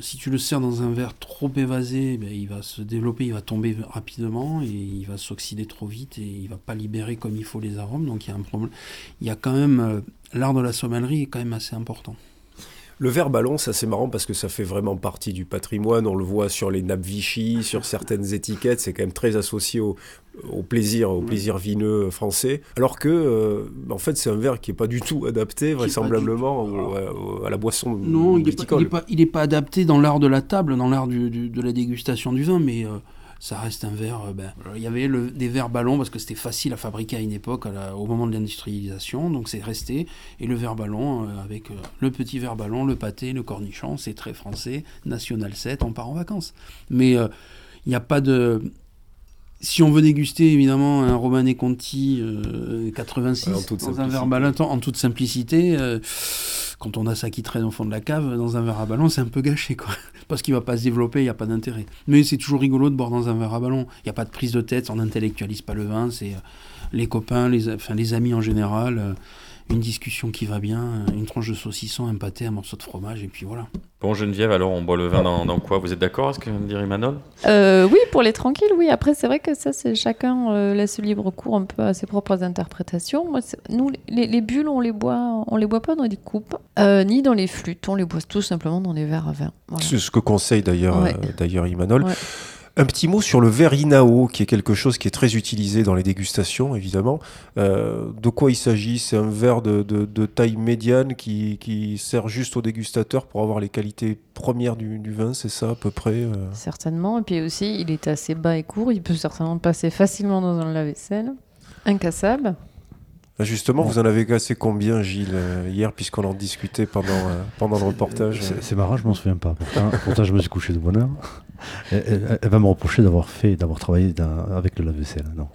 Si tu le sers dans un verre trop évasé, ben, il va se développer, il va tomber rapidement et il va s'oxyder trop vite et il va pas libérer comme il faut les arômes. Donc il y a un problème. Il y a quand même l'art de la sommellerie est quand même assez important. Le verre ballon, ça c'est marrant parce que ça fait vraiment partie du patrimoine. On le voit sur les nappes Vichy, sur certaines étiquettes. C'est quand même très associé au, au plaisir, au plaisir vineux français. Alors que, euh, en fait, c'est un verre qui est pas du tout adapté, vraisemblablement, au- au- à la boisson Non, il n'est pas, adapté dans l'art de la table, dans l'art de la dégustation du vin, mais euh, ça reste un verre. euh, ben, il y avait des verres ballons parce que c'était facile à fabriquer à une époque, au moment de l'industrialisation, donc c'est resté. Et le verre ballon, euh, avec euh, le petit verre ballon, le pâté, le cornichon, c'est très français, National 7, on part en vacances. Mais il n'y a pas de. Si on veut déguster évidemment un Romanée Conti euh, 86 En toute dans un verre ballon en toute simplicité, euh, quand on a ça qui traîne au fond de la cave, dans un verre à ballon, c'est un peu gâché, quoi. Parce qu'il va pas se développer, il n'y a pas d'intérêt. Mais c'est toujours rigolo de boire dans un verre à ballon. Il n'y a pas de prise de tête, on n'intellectualise pas le vin, c'est euh, les copains, les, enfin, les amis en général. Une discussion qui va bien, une tranche de saucisson, un pâté, un morceau de fromage, et puis voilà. Bon, Geneviève, alors on boit le vin dans, dans quoi? Vous êtes d'accord avec ce que vient de dire Emmanuel? Euh, oui, pour les tranquilles, oui. Après, c'est vrai que ça, c'est chacun euh, laisse libre cours un peu à ses propres interprétations. Moi, nous, les, les bulles, on les boit, on les boit pas dans des coupes, euh, ni dans les flûtes. On les boit tout simplement dans des verres à vin. Voilà. C'est ce que conseille d'ailleurs Ouais. euh, d'ailleurs Imanol. Ouais. Un petit mot sur le verre Inao, qui est quelque chose qui est très utilisé dans les dégustations, évidemment. Euh, de quoi il s'agit? C'est un verre de, de- de taille médiane qui, qui sert juste au dégustateur pour avoir les qualités premières du, du vin, c'est ça à peu près euh? Certainement. Et puis aussi, il est assez bas et court. Il peut certainement passer facilement dans un lave-vaisselle. Incassable. Là, Justement, vous en avez cassé combien, Gilles, euh, hier, puisqu'on en discutait pendant, euh, pendant le reportage? C'est c'est marrant, je m'en souviens pas. Pourtant, pourtant, je me suis couché de bonne heure. Elle, va me reprocher d'avoir fait, d'avoir travaillé avec le lave-vaisselle. Non.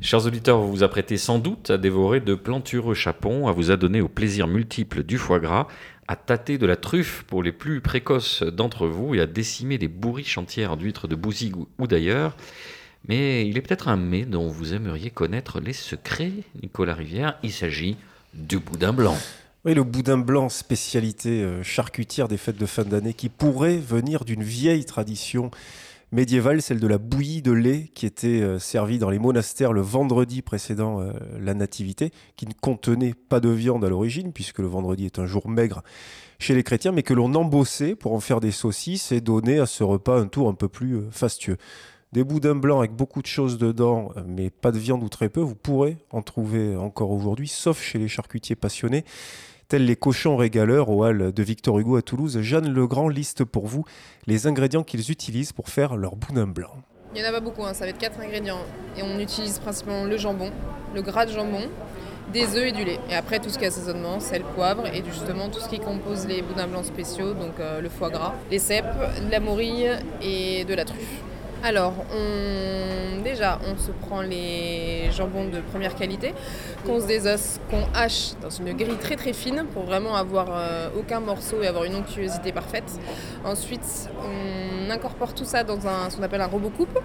Chers auditeurs, vous vous apprêtez sans doute à dévorer de plantureux chapons, à vous adonner aux plaisirs multiples du foie gras, à tâter de la truffe pour les plus précoces d'entre vous et à décimer des bourriches entières d'huîtres de Bouzigues ou- ou d'ailleurs. Mais il est peut-être un mets dont vous aimeriez connaître les secrets, Nicolas Rivière. Il s'agit du boudin blanc. Oui, le boudin blanc, spécialité euh, charcutière des fêtes de fin d'année, qui pourrait venir d'une vieille tradition médiévale, celle de la bouillie de lait qui était euh, servie dans les monastères le vendredi précédant euh, la nativité, qui ne contenait pas de viande à l'origine, puisque le vendredi est un jour maigre chez les chrétiens, mais que l'on embossait pour en faire des saucisses et donner à ce repas un tour un peu plus fastueux. Des boudins blancs avec beaucoup de choses dedans, euh, mais pas de viande ou très peu, vous pourrez en trouver encore aujourd'hui, sauf chez les charcutiers passionnés tels les cochons régaleurs au hall de Victor Hugo à Toulouse, Jeanne Legrand liste pour vous les ingrédients qu'ils utilisent pour faire leur boudin blanc. Il n'y en a pas beaucoup, hein, ça va être quatre ingrédients. Et on utilise principalement le jambon, le gras de jambon, des œufs et du lait. Et après tout ce qui est assaisonnement, sel, poivre et justement tout ce qui compose les boudins blancs spéciaux, donc euh, le foie gras, les cèpes, la morille et de la truffe. Alors, déjà, on se prend les jambons de première qualité, qu'on se désosse, qu'on hache dans une grille très très fine pour vraiment avoir euh, aucun morceau et avoir une onctuosité parfaite. Ensuite, on incorpore tout ça dans un, ce qu'on appelle un robot coupe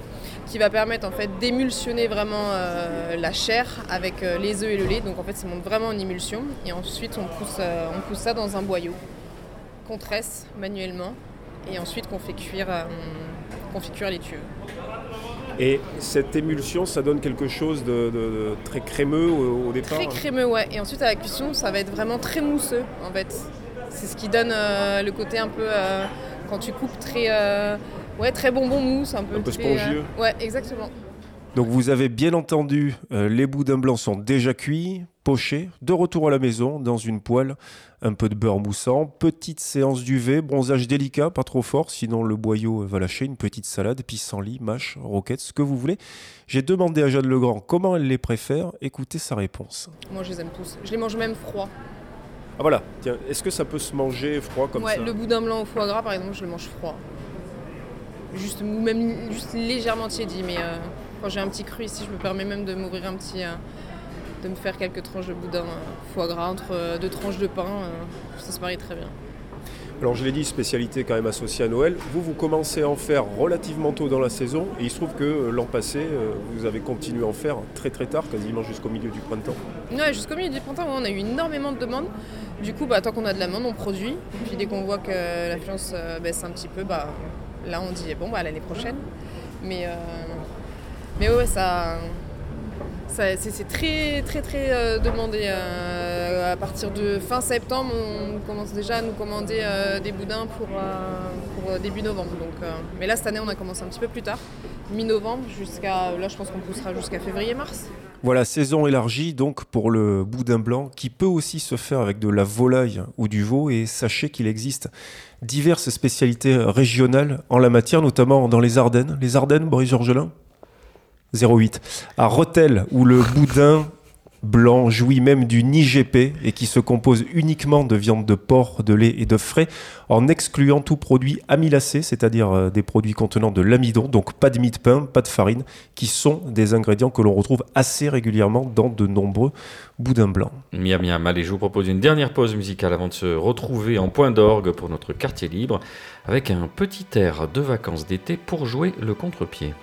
qui va permettre en fait d'émulsionner vraiment euh, la chair avec euh, les œufs et le lait. Donc en fait, ça monte vraiment en émulsion. Et ensuite, on pousse, on pousse ça dans un boyau qu'on tresse manuellement et ensuite qu'on fait cuire, cuire les tuyaux. Et cette émulsion, ça donne quelque chose de, de- de très crémeux au, au départ Très crémeux, ouais. Et ensuite, à la cuisson, ça va être vraiment très mousseux, en fait. C'est ce qui donne euh, le côté un peu, euh, quand tu coupes, très, euh, ouais, très bonbon mousse, un peu. Un peu très, spongieux. ouais, exactement. Donc vous avez bien entendu, euh, les boudins blancs sont déjà cuits, pochés, de retour à la maison, dans une poêle, un peu de beurre moussant, petite séance d'UV, bronzage délicat, pas trop fort, sinon le boyau va lâcher, une petite salade, pissenlit, mâche, roquette, ce que vous voulez. J'ai demandé à Jeanne Legrand comment elle les préfère, écoutez sa réponse. Moi, je les aime tous. Je les mange même froids. Ah voilà, tiens, est-ce que ça peut se manger froid comme ouais, ça le boudin blanc au foie gras, par exemple, je le mange froid. Juste, ou même juste légèrement tiédi, mais euh, quand j'ai un petit cru ici, je me permets même de m'ouvrir un petit. euh, de me faire quelques tranches de boudin euh, foie gras entre euh, deux tranches de pain. ça se marie très bien. Alors je l'ai dit, spécialité quand même associée à Noël. Vous, vous commencez à en faire relativement tôt dans la saison et il se trouve que l'an passé, vous avez continué à en faire très très tard, quasiment jusqu'au milieu du printemps. Ouais, jusqu'au milieu du printemps, on a eu énormément de demandes. Du coup, bah, tant qu'on a de la demande, on produit. Puis dès qu'on voit que l'affluence baisse un petit peu, bah, là on dit bon, bah, l'année prochaine. Mais, euh, mais ouais, ça, c'est très très très euh, demandé. euh, à partir de fin septembre, on commence déjà à nous commander euh, des boudins pour, début novembre. Donc, mais là, cette année, on a commencé un petit peu plus tard, mi-novembre, jusqu'à. Là, je pense qu'on poussera jusqu'à février-mars. Voilà, saison élargie donc pour le boudin blanc qui peut aussi se faire avec de la volaille ou du veau et sachez qu'il existe diverses spécialités régionales en la matière, notamment dans les Ardennes. Les Ardennes, Boris Georgelin 08. À Rethel où le boudin blanc, jouit même d'une IGP et qui se compose uniquement de viande de porc, de lait et de frais, en excluant tout produit amylacé, c'est-à-dire euh, des produits contenant de l'amidon, donc pas de mie de pain, pas de farine, qui sont des ingrédients que l'on retrouve assez régulièrement dans de nombreux boudins blancs. Miam miam, allez, je vous propose une dernière pause musicale avant de se retrouver en point d'orgue pour notre quartier libre, avec un petit air de vacances d'été pour jouer le contre-pied.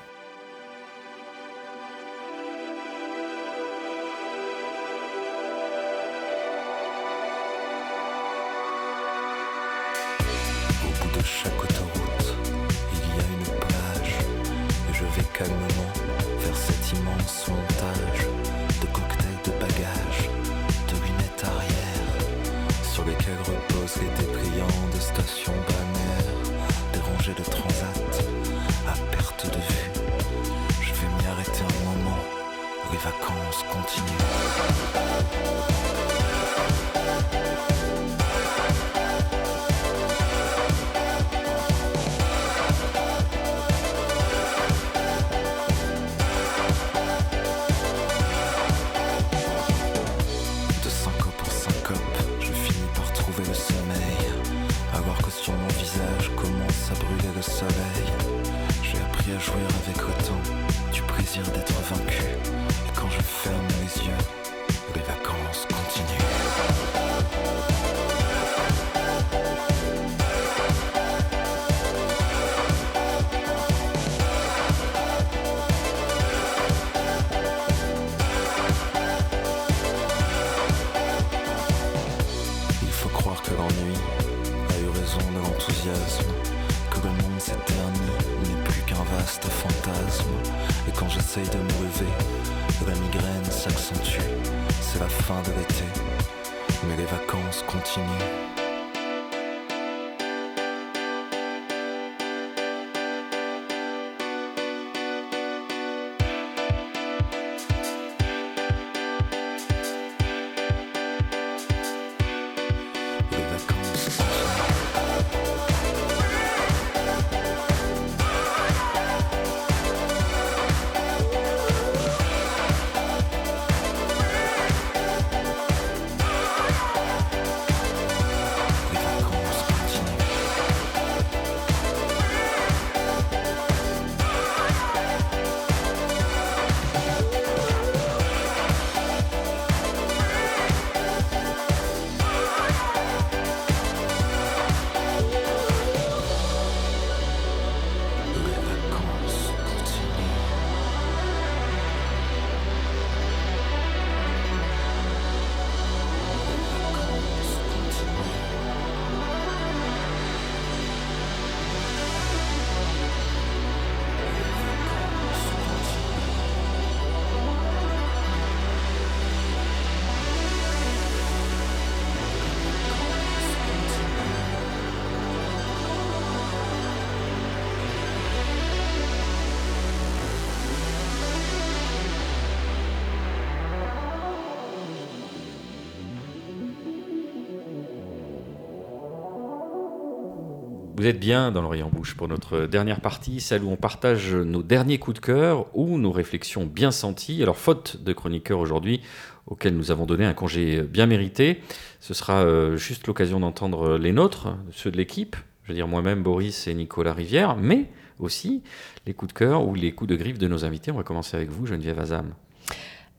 Vous êtes bien dans l'Orient Bouche pour notre dernière partie, celle où on partage nos derniers coups de cœur ou nos réflexions bien senties. Alors, faute de chroniqueurs aujourd'hui, auxquels nous avons donné un congé bien mérité, ce sera euh, juste l'occasion d'entendre les nôtres, ceux de l'équipe, je veux dire moi-même, Boris et Nicolas Rivière, mais aussi les coups de cœur ou les coups de griffe de nos invités. On va commencer avec vous, Geneviève Azam.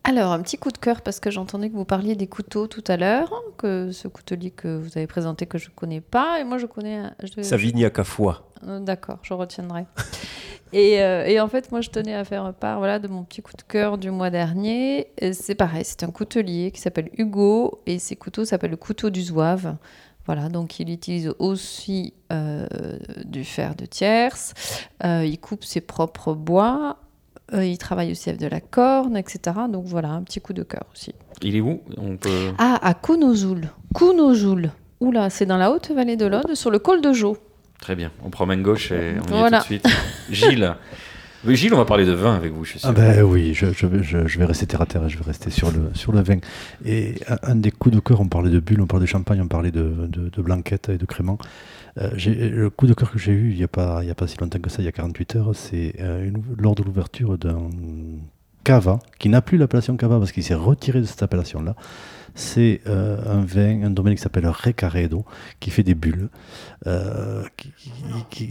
Alors, un petit coup de cœur parce que j'entendais que vous parliez des couteaux tout à l'heure, que ce coutelier que vous avez présenté que je ne connais pas, et moi je connais. je- Savignac à foie. Euh, D'accord, je retiendrai. et, euh, et en fait, moi, je tenais à faire part voilà, de mon petit coup de cœur du mois dernier. C'est pareil, c'est un coutelier qui s'appelle Hugo et ses couteaux s'appellent le couteau du zouave. Voilà, donc il utilise aussi euh, du fer de tierce. Euh, il coupe ses propres bois. Euh, il travaille aussi avec de la corne, etc. Donc voilà, un petit coup de cœur aussi. Il est où? On peut... Ah, à Kounozoul. Kounozoul. Oula, c'est dans la haute vallée de l'Aude, sur le col de Jo. Très bien, on prend main gauche et on y Voilà. est tout de suite. Gilles. Oui, Gilles, on va parler de vin avec vous, je suis sûr. Ah ben oui, je, vais- rester terre à terre, je vais rester sur le, vin. Et un, des coups de cœur, on parlait de bulles, on parlait de champagne, on parlait de, de, blanquette et de crément. Euh, le coup de cœur que j'ai eu il n'y a, pas- a pas si longtemps que ça, il y a 48 heures, c'est euh, lors de l'ouverture d'un Cava, qui n'a plus l'appellation Cava parce qu'il s'est retiré de cette appellation-là. C'est euh, un vin, un domaine qui s'appelle Recaredo, qui fait des bulles, euh,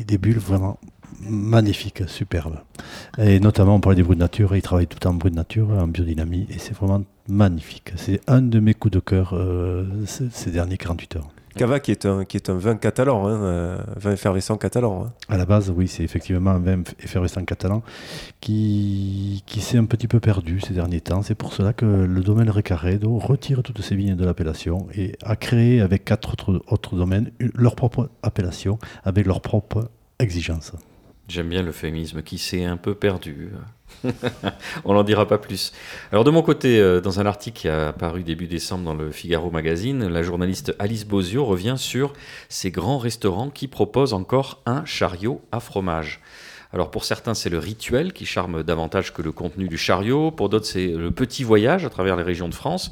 des bulles vraiment magnifiques, superbes. Et notamment, on parlait des bruits de nature, il travaille tout en bruit de nature, en biodynamie, et c'est vraiment magnifique. C'est un de mes coups de cœur euh, ces, ces derniers 48 heures. Cava qui est un, qui est un vin catalan, hein, euh, vin effervescent catalan. hein. À la base, oui, c'est effectivement un vin effervescent catalan qui, qui s'est un petit peu perdu ces derniers temps. C'est pour cela que le domaine Recaredo retire toutes ses vignes de l'appellation et a créé avec quatre autres, autres domaines leur propre appellation avec leurs propres exigences. J'aime bien l'euphémisme qui s'est un peu perdu. On n'en dira pas plus. Alors de mon côté, euh, dans un article qui a paru début décembre dans le Figaro Magazine, la journaliste Alice Bozio revient sur ces grands restaurants qui proposent encore un chariot à fromage. Alors pour certains, c'est le rituel qui charme davantage que le contenu du chariot. Pour d'autres, c'est le petit voyage à travers les régions de France,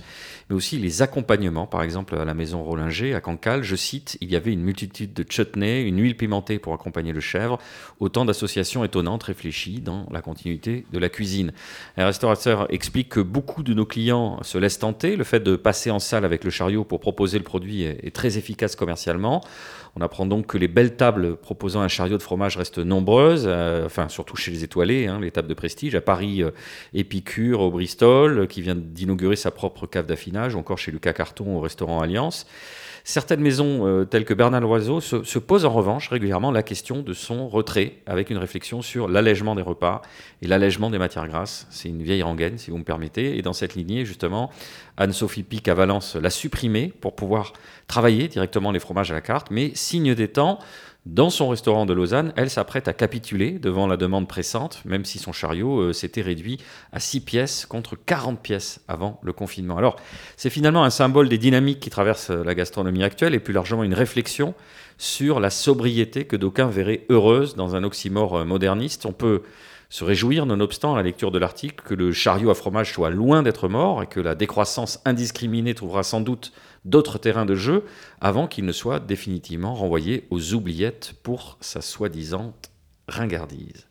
mais aussi les accompagnements. Par exemple, à la maison Rollinger, à Cancale, je cite, il y avait une multitude de chutneys, une huile pimentée pour accompagner le chèvre, autant d'associations étonnantes réfléchies dans la continuité de la cuisine. Un restaurateur explique que beaucoup de nos clients se laissent tenter. Le fait de passer en salle avec le chariot pour proposer le produit est, très efficace commercialement. On apprend donc que les belles tables proposant un chariot de fromage restent nombreuses, euh, enfin surtout chez les étoilés, hein, les tables de prestige. À Paris, euh, Épicure au Bristol, qui vient d'inaugurer sa propre cave d'affinage, encore chez Lucas Carton au restaurant Alliance. Certaines maisons, euh, telles que Bernard Loiseau, se, se posent en revanche régulièrement la question de son retrait, avec une réflexion sur l'allègement des repas et l'allègement des matières grasses. C'est une vieille rengaine, si vous me permettez. Et dans cette lignée, justement, Anne-Sophie Pic à Valence l'a supprimé pour pouvoir travailler directement les fromages à la carte. Mais signe des temps, dans son restaurant de Lausanne, elle s'apprête à capituler devant la demande pressante, même si son chariot euh, s'était réduit à 6 pièces contre 40 pièces avant le confinement. Alors, c'est finalement un symbole des dynamiques qui traversent euh, la gastronomie actuelle et plus largement une réflexion sur la sobriété que d'aucuns verraient heureuse dans un oxymore euh, moderniste. On peut se réjouir, nonobstant, à la lecture de l'article, que le chariot à fromage soit loin d'être mort et que la décroissance indiscriminée trouvera sans doute d'autres terrains de jeu avant qu'il ne soit définitivement renvoyé aux oubliettes pour sa soi-disant ringardise.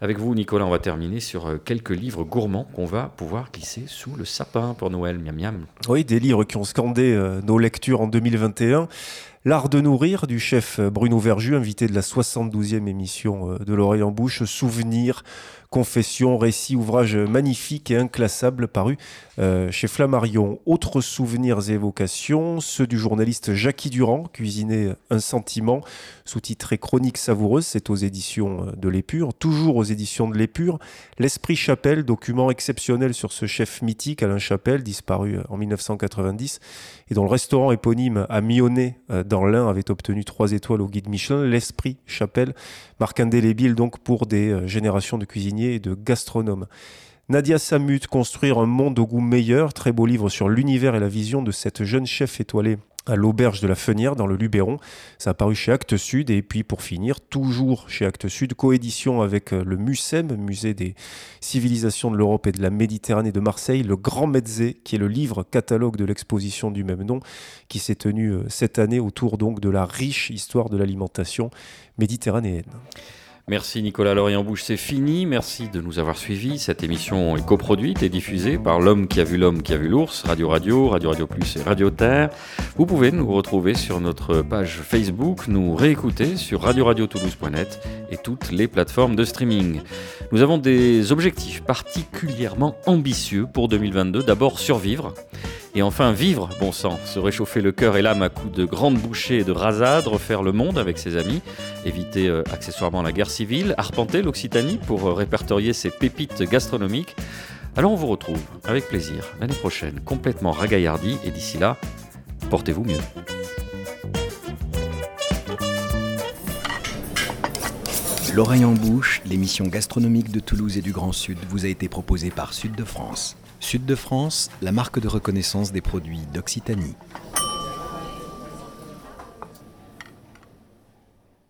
Avec vous, Nicolas, on va terminer sur euh, quelques livres gourmands qu'on va pouvoir glisser sous le sapin pour Noël. Miam miam. Oui, des livres qui ont scandé euh, nos lectures en 2021. L'art de nourrir du chef Bruno Verju, invité de la 72e émission euh, de l'oreille en bouche. Souvenirs, confessions, récits, ouvrages magnifiques et inclassables parus euh, chez Flammarion. Autres souvenirs et évocations, ceux du journaliste Jackie Durand, Cuisiner un sentiment, sous-titré Chronique savoureuse, c'est aux éditions euh, de l'Épure. Toujours aux éditions de l'Épure. L'Esprit Chapelle, document exceptionnel sur ce chef mythique, Alain Chapelle, disparu euh, en 1990, et dont le restaurant éponyme à Mionnet, dans l'Ain, avait obtenu trois étoiles au guide Michelin. L'Esprit Chapelle marque indélébile donc pour des générations de cuisiniers et de gastronomes. Nadia Samut, Construire un monde au goût meilleur, très beau livre sur l'univers et la vision de cette jeune chef étoilée à l'auberge de la Fenière dans le Luberon. Ça a paru chez Actes Sud et puis pour finir, toujours chez Actes Sud, coédition avec euh, le MUSEM, Musée des civilisations de l'Europe et de la Méditerranée de Marseille, le Grand Mezzé, qui est le livre catalogue de l'exposition du même nom, qui s'est tenu euh, cette année autour donc de la riche histoire de l'alimentation méditerranéenne. Merci Nicolas Lorient-Bouche, c'est fini. Merci de nous avoir suivis. Cette émission est coproduite et diffusée par l'homme qui a vu l'homme qui a vu l'ours, Radio Radio, Radio Radio Plus et Radio Terre. Vous pouvez nous retrouver sur notre page Facebook, nous réécouter sur radioradiotoulouse.net et toutes les plateformes de streaming. Nous avons des objectifs particulièrement ambitieux pour 2022. D'abord survivre. Et enfin, vivre, bon sang, se réchauffer le cœur et l'âme à coups de grandes bouchées et de rasades, refaire le monde avec ses amis, éviter euh, accessoirement la guerre civile, arpenter l'Occitanie pour euh, répertorier ses pépites gastronomiques. Alors on vous retrouve avec plaisir l'année prochaine, complètement ragaillardi, et d'ici là, portez-vous mieux. L'oreille en bouche, l'émission gastronomique de Toulouse et du Grand Sud vous a été proposée par Sud de France. Sud de France, la marque de reconnaissance des produits d'Occitanie.